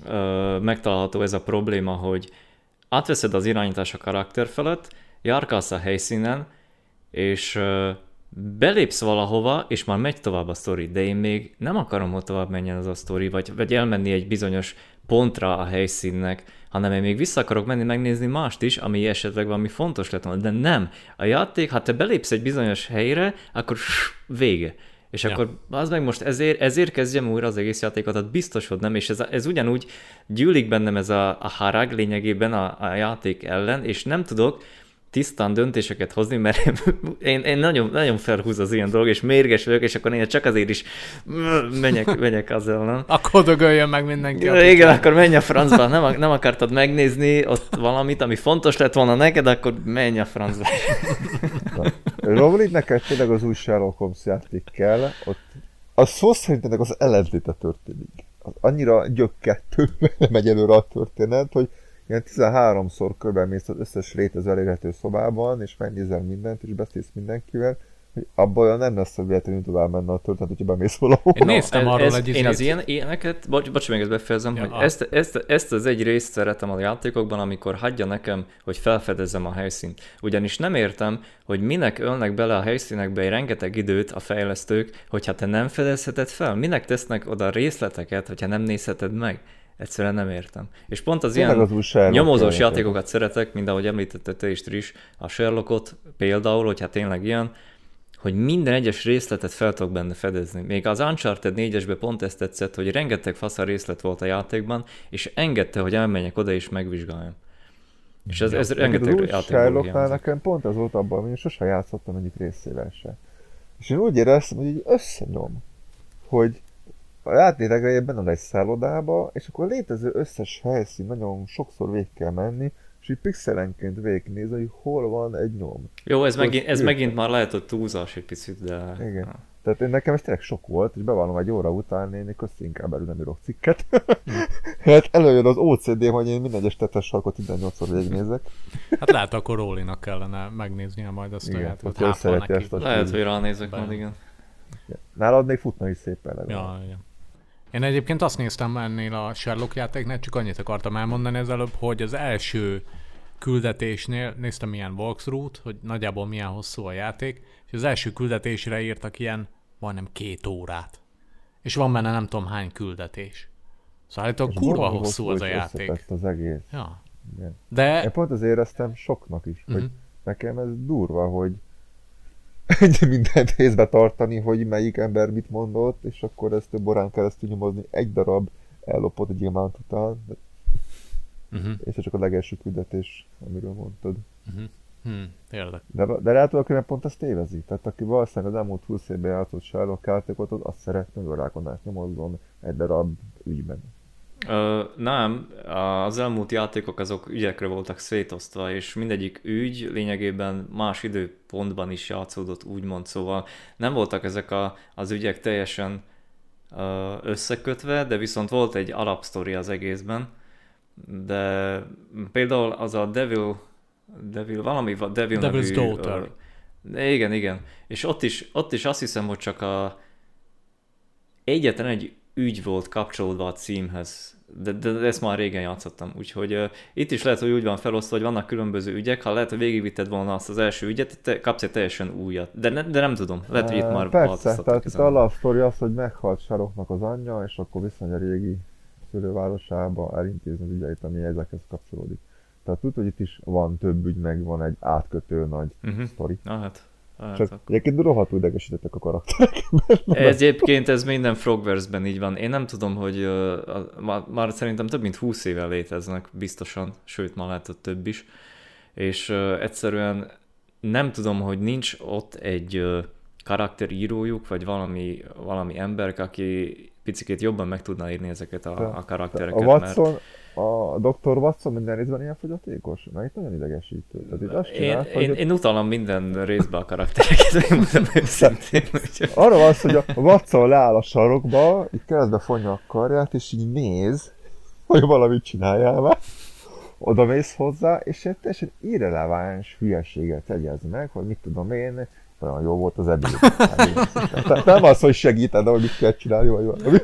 ö, megtalálható ez a probléma, hogy átveszed az irányítás a karakter felett, járkálsz a helyszínen, és ö, belépsz valahova, és már megy tovább a sztori, de én még nem akarom, hogy tovább menjen az a sztori, vagy, vagy elmenni egy bizonyos pontra a helyszínnek, hanem én még vissza akarok menni megnézni mást is, ami esetleg valami fontos lett volna. De nem. A játék, ha te belépsz egy bizonyos helyre, akkor vége. És Ja. akkor az meg most ezért, ezért kezdjem újra az egész játékot, tehát biztos, hogy nem, és ez, ez ugyanúgy gyűlik bennem ez a, a harag lényegében a, a játék ellen, és nem tudok tisztán döntéseket hozni, mert én, én nagyon, nagyon felhúz az ilyen dolog, és mérges vagyok, és akkor én csak azért is menjek, menjek az ellen. Akkor dögöljön meg mindenki. Ja, igen, akkor menj a francba, nem, nem akartad megnézni ott valamit, ami fontos lett volna neked, akkor menj a francba. Romlik neked tényleg az új Sherlock Holmes játék kell, ott az szó szerint ennek az ellentéte történik. Az annyira gyökkettő megy előre a történet, hogy ilyen 13-szor körbemész az összes létező elérhető szobában, és megnézel mindent, és beszélsz mindenkivel, hogy abban olyan nem lesz, hogy véletlenül tovább menne a történet, hogyha bemész valahol. Én néztem arról ez, egy Én az ilyen ilyeneket, bocs, bocs, még ezt befejezem, Ja, hogy ah. ezt, ezt, ezt, az egy részt szeretem a játékokban, amikor hagyja nekem, hogy felfedezzem a helyszínt. Ugyanis nem értem, hogy minek ölnek bele a helyszínekbe egy rengeteg időt a fejlesztők, hogyha te nem fedezheted fel. Minek tesznek oda részleteket, hogyha nem nézheted meg? Egyszerűen nem értem. És pont az Tényleg ilyen az nyomozós játék. játékokat szeretek, mint ahogy említette te is, Tris, a Sherlockot például, hogyha tényleg ilyen, hogy minden egyes részletet fel tudok benne fedezni. Még az Uncharted 4-esben pont ezt tetszett, hogy rengeteg fasza részlet volt a játékban, és engedte, hogy elmenjek oda és megvizsgáljam. És ez, ez Neked rengeteg az hiányzik. nekem pont ez volt abban, hogy én sosem játszottam egyik részével se. És én úgy éreztem, hogy így összenyom, hogy a játék benne egy szállodába, és akkor a létező összes helyszín nagyon sokszor végig kell menni, és így pixelenként végignézni, hogy hol van egy nyom. Jó, ez, megint, ez megint már lehet, hogy túlzás egy picit, de... Igen. Tehát én nekem ez tényleg sok volt, és bevallom egy óra után én közt inkább elő nem írok cikket. hát előjön az OCD, hogy én minden egyes tetes sarkot 18-szor végignézek. Hát lehet, akkor Rólinak kellene megnéznie majd azt a Igen, Hát, van szereti neki. ezt a Lehet, hogy ránézek Be- majd, igen. Nálad még futna is szépen legalább. Ja, igen. Én egyébként azt néztem ennél a Sherlock játéknál, csak annyit akartam elmondani az előbb, hogy az első küldetésnél néztem milyen walkthrough hogy nagyjából milyen hosszú a játék, és az első küldetésre írtak ilyen majdnem két órát. És van benne nem tudom hány küldetés. Szóval És kurva hosszú az a játék. az egész. Ja. Igen. De Én pont az éreztem soknak is, hogy Mhm. nekem ez durva, hogy mindent észbe tartani, hogy melyik ember mit mondott, és akkor ezt több órán keresztül nyomozni egy darab ellopott gyémánt után, uh-huh. és ez csak a legelső küldetés, amiről mondtad. Uh-huh. Hm, érdek. De, de lehet, hogy aki pont ezt tévezi. Tehát aki valószínűleg az elmúlt 20 évben játszott Sherlock játékot, az azt szeretne, hogy rákonást nyomozzon egy darab ügyben. Ö, nem, az elmúlt játékok azok ügyekre voltak szétosztva, és mindegyik ügy lényegében más időpontban is játszódott, úgymond, szóval nem voltak ezek a, az ügyek teljesen ö, összekötve, de viszont volt egy alapsztori az egészben, de például az a Devil, Devil valami, va- Devil Devil's nevű, Daughter. Ö, igen, igen, és ott is, ott is azt hiszem, hogy csak a egyetlen egy ügy volt kapcsolódva a címhez, de, de, de ezt már régen játszottam, úgyhogy uh, itt is lehet, hogy úgy van felosztva, hogy vannak különböző ügyek, ha lehet, hogy végigvitted volna azt az első ügyet, te kapsz egy teljesen újat, de, ne, de nem tudom, lehet, hogy itt már Persze, tehát itt a story az, hogy meghalt Saroknak az anyja, és akkor visszamegy a régi szülővárosába elintézni az ügyeit, ami ezekhez kapcsolódik. Tehát tudod, hogy itt is van több ügy, meg van egy átkötő nagy Mhm. sztori. Na hát, hát Csak akkor- egyébként rohadtul idegesítettek a karakterek. Egyébként ez minden Frogverse-ben így van. Én nem tudom, hogy uh, már, szerintem több mint 20 éve léteznek, biztosan, sőt, már lehet, több is. És uh, egyszerűen nem tudom, hogy nincs ott egy uh, karakterírójuk, vagy valami, valami ember, aki picikét jobban meg tudná írni ezeket a, a karaktereket. A Watson, a Dr. Watson minden részben ilyen fogyatékos? Mert itt nagyon idegesítő. Tehát itt azt én, csinál, hogy én, én utalom minden részbe a karaktereket, megmondom őszintén. úgyhogy- Arra van hogy a Watson leáll a sarokba, így keresztbe fonja a karját, és így néz, hogy valamit csináljál már. Oda mész hozzá, és egy teljesen irreleváns hülyeséget tegyez meg, hogy mit tudom én, olyan jó volt az ebéd. Tehát nem az, hogy segíted, hogy mit kell csinálni, vagy valami.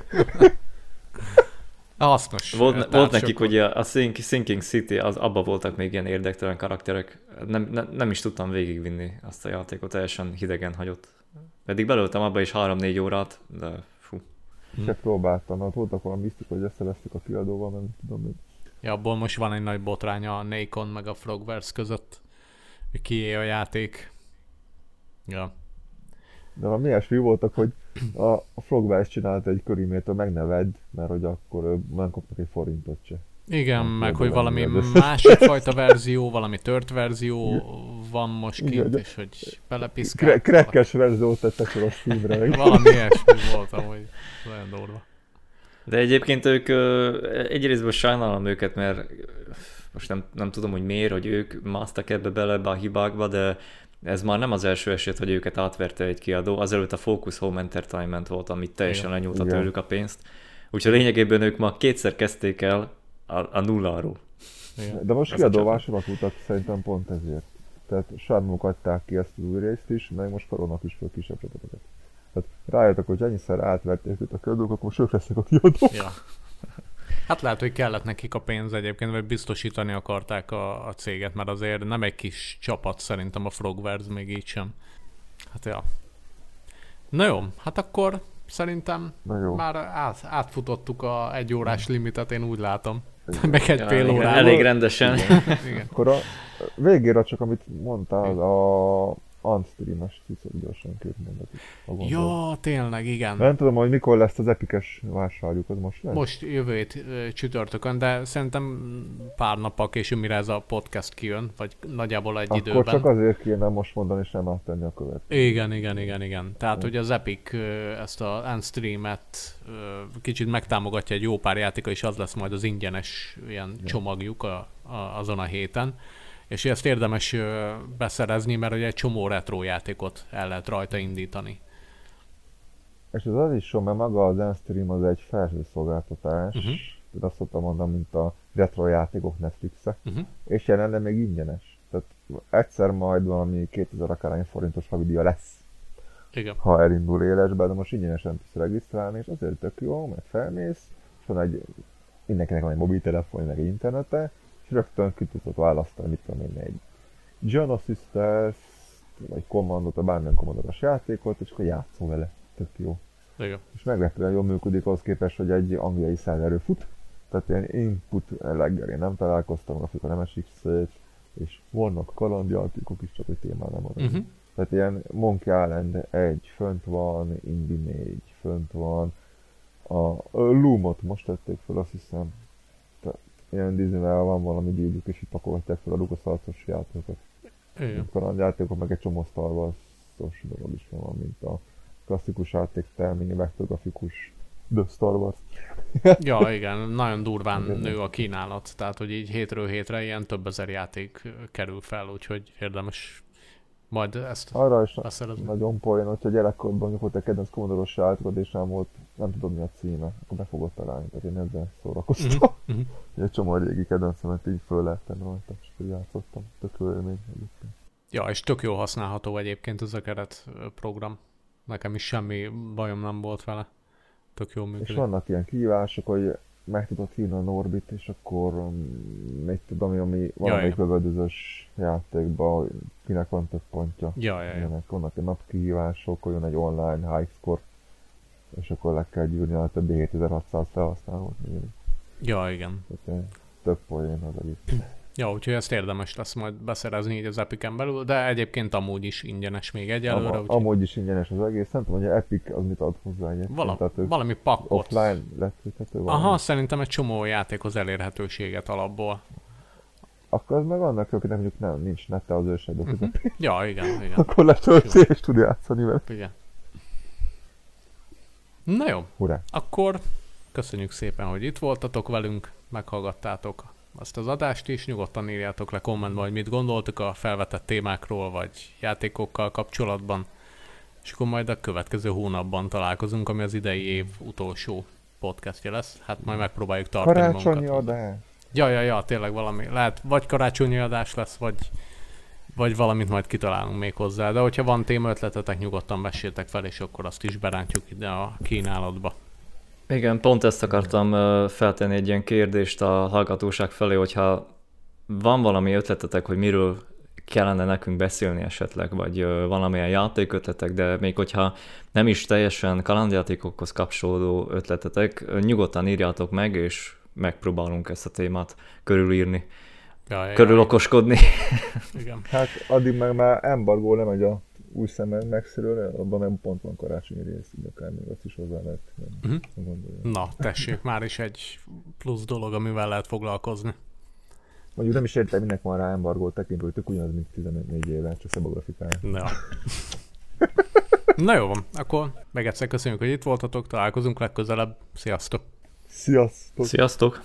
Hasznos. Volt, társok volt nekik ugye a Think, Sinking City, az, abba voltak még ilyen érdektelen karakterek. Nem, nem, nem is tudtam végigvinni azt a játékot, teljesen hidegen hagyott. Pedig belöltem abba is 3-4 órát, de fú. Se próbáltam, mert voltak valami misztik, hogy összevesztük a kiadóval, nem tudom, hogy Ja, abból most van egy nagy botrány a Nacon meg a Frogverse között, hogy kié a játék. Ja. De valami ilyesmi voltak, hogy a Frogwise csinált egy körímét, megneved, mert hogy akkor nem kaptak egy forintot se. Igen, Nem meg hogy valami nem másik fajta verzió, valami tört verzió van most kint, és hogy belepiszkál. Kre- Krekkes verziót tettek fel a Steamre. Valami ilyesmi volt amúgy. Nagyon durva. De egyébként ők ö, egy részből sajnálom őket, mert most nem, nem tudom, hogy miért, hogy ők másztak ebbe bele ebbe a hibákba, de ez már nem az első eset, hogy őket átverte egy kiadó. Azelőtt a Focus Home Entertainment volt, amit teljesen lenyúlta tőlük a pénzt. Úgyhogy lényegében ők ma kétszer kezdték el a, a nulláról. Igen. De most Ez a kiadóvásárok voltak szerintem pont ezért. Tehát sármuk adták ki ezt az új részt is, meg most karolnak is föl kisebb csapatokat. Tehát rájöttek, hogy ennyiszer átverték őt a kiadók, akkor most ők lesznek a kiadók. Ja. Hát lehet, hogy kellett nekik a pénz egyébként, vagy biztosítani akarták a, a céget, mert azért nem egy kis csapat szerintem a Frogwares még így sem. Hát ja. Na jó, hát akkor szerintem már át, átfutottuk a egy órás limitet, én úgy látom. Meg egy fél igen, órával. elég rendesen. Igen. Akkor a végére csak amit mondtál, a unstreames gyorsan két mondatot. ha gondolod. Ja, tényleg, igen. Nem tudom, hogy mikor lesz az epikes vásárjuk, az most lesz? Most jövő hét csütörtökön, de szerintem pár nappal később, mire ez a podcast kijön, vagy nagyjából egy Akkor időben. csak azért kéne most mondani, és nem áttenni a követ. Igen, igen, igen, igen. Tehát, hogy az Epic ö, ezt a Unstream-et kicsit megtámogatja egy jó pár játéka, és az lesz majd az ingyenes ilyen csomagjuk a, a, azon a héten. És ezt érdemes beszerezni, mert ugye egy csomó retro játékot el lehet rajta indítani. És ez az is jó, mert maga az Zenstream az egy felhőszolgáltatás, Mhm. uh-huh. azt szoktam mondani, mint a retro játékok Netflixe, Uh-huh. és jelenleg még ingyenes. Tehát egyszer majd valami 2000 akárhány forintos havidíja lesz, Igen. ha elindul élesbe, de most ingyenesen tudsz regisztrálni, és azért tök jó, mert felmész, és van egy, mindenkinek van egy mobiltelefon, meg egy internete, és rögtön ki tudod választani, mit tudom én, egy Genesis vagy Commandot, vagy bármilyen kommandoros játékot, és akkor játszol vele. Tök jó. Igen. És meglepően jól működik ahhoz képest, hogy egy angliai szerverő fut. Tehát ilyen input leggel én nem találkoztam, grafika nem esik szét, és vannak kalandjátékok is, csak hogy témán nem marad. Uh-huh. Tehát ilyen Monkey Island 1 fönt van, Indie 4 fönt van, a, a Loomot most tették fel, azt hiszem. Ilyen Disney-vel van valami dílük, és itt pakolgatják fel a LucasArts-os játékokat. Igen. Kalandjátékok, meg egy csomó Star Wars-os dolog is van, mint a klasszikus játékterményi vektorgrafikus The Star Wars. Ja, igen, nagyon durván Igen. nő a kínálat, tehát hogy így hétről hétre ilyen több ezer játék kerül fel, úgyhogy érdemes majd ezt Arra is beszerezni. nagyon poén, hogyha gyerekkorban mondjuk volt egy kedvenc komodoros játékod, és nem volt, nem tudod mi a címe, akkor be fogod találni, tehát én ezzel szórakoztam. Mhm, mhm. Egy csomó régi kedvencemet így föl lehettem rajta, és játszottam. Tök jó élmény egyébként. Ja, és tök jó használható egyébként ez a keret program. Nekem is semmi bajom nem volt vele. Tök És működik. vannak ilyen kihívások, hogy meg tudod hívni a Norbit, és akkor um, mit tudom, ami valamelyik lövöldözős játékban, kinek van több pontja. Ja, ja, ja. Ilyenek. Vannak ilyen napkihívások, jön egy online high score, és akkor le kell gyűrni a többi 7600 felhasználót. Ja, igen. Tehát eh, több poén az egész. Ja, úgyhogy ezt érdemes lesz majd beszerezni így az Epic-en belül, de egyébként amúgy is ingyenes még egyelőre, Am- úgyhogy amúgy is ingyenes az egész, nem tudom, hogy a Epic az mit ad hozzá egyébként. vala, Tehát valami pakkot. offline letölthető valami. Aha, szerintem egy csomó játékhoz elérhetőséget alapból. Akkor az meg annak, akinek mondjuk nem, nincs nete az őserdő Mhm. közepén. Ja, igen, igen. Akkor letölti és tud játszani vele. igen. Na jó, Hurrá! akkor köszönjük szépen, hogy itt voltatok velünk, meghallgattátok azt az adást is, nyugodtan írjátok le kommentben, hogy mit gondoltok a felvetett témákról, vagy játékokkal kapcsolatban, és akkor majd a következő hónapban találkozunk, ami az idei év utolsó podcastja lesz. Hát majd megpróbáljuk tartani Karácsonyi magunkat. adás! Ja, ja, ja, tényleg valami. Lehet, vagy karácsonyi adás lesz, vagy, vagy valamit majd kitalálunk még hozzá. De hogyha van témaötletetek, nyugodtan vessétek fel, és akkor azt is berántjuk ide a kínálatba. Igen, pont ezt akartam feltenni egy ilyen kérdést a hallgatóság felé, hogyha van valami ötletetek, hogy miről kellene nekünk beszélni esetleg, vagy valamilyen játékötletek, de még hogyha nem is teljesen kalandjátékokhoz kapcsolódó ötletetek, nyugodtan írjátok meg, és megpróbálunk ezt a témát körülírni, Ja, ja, körülokoskodni. Igen. Hát addig meg már embargó lemegy a új szemmel megszerülő, abban nem pont van karácsonyi rész, így akár még azt is hozzá lehet uh-huh. gondolni. Na, tessék, már is egy plusz dolog, amivel lehet foglalkozni. Mondjuk nem is értem, minek van rá embargó tekintve, hogy tök ugyanaz, mint 14 éve, csak szebb a grafikája. Na. Na jó van, akkor meg egyszer köszönjük, hogy itt voltatok, találkozunk legközelebb. Sziasztok! Sziasztok! Sziasztok!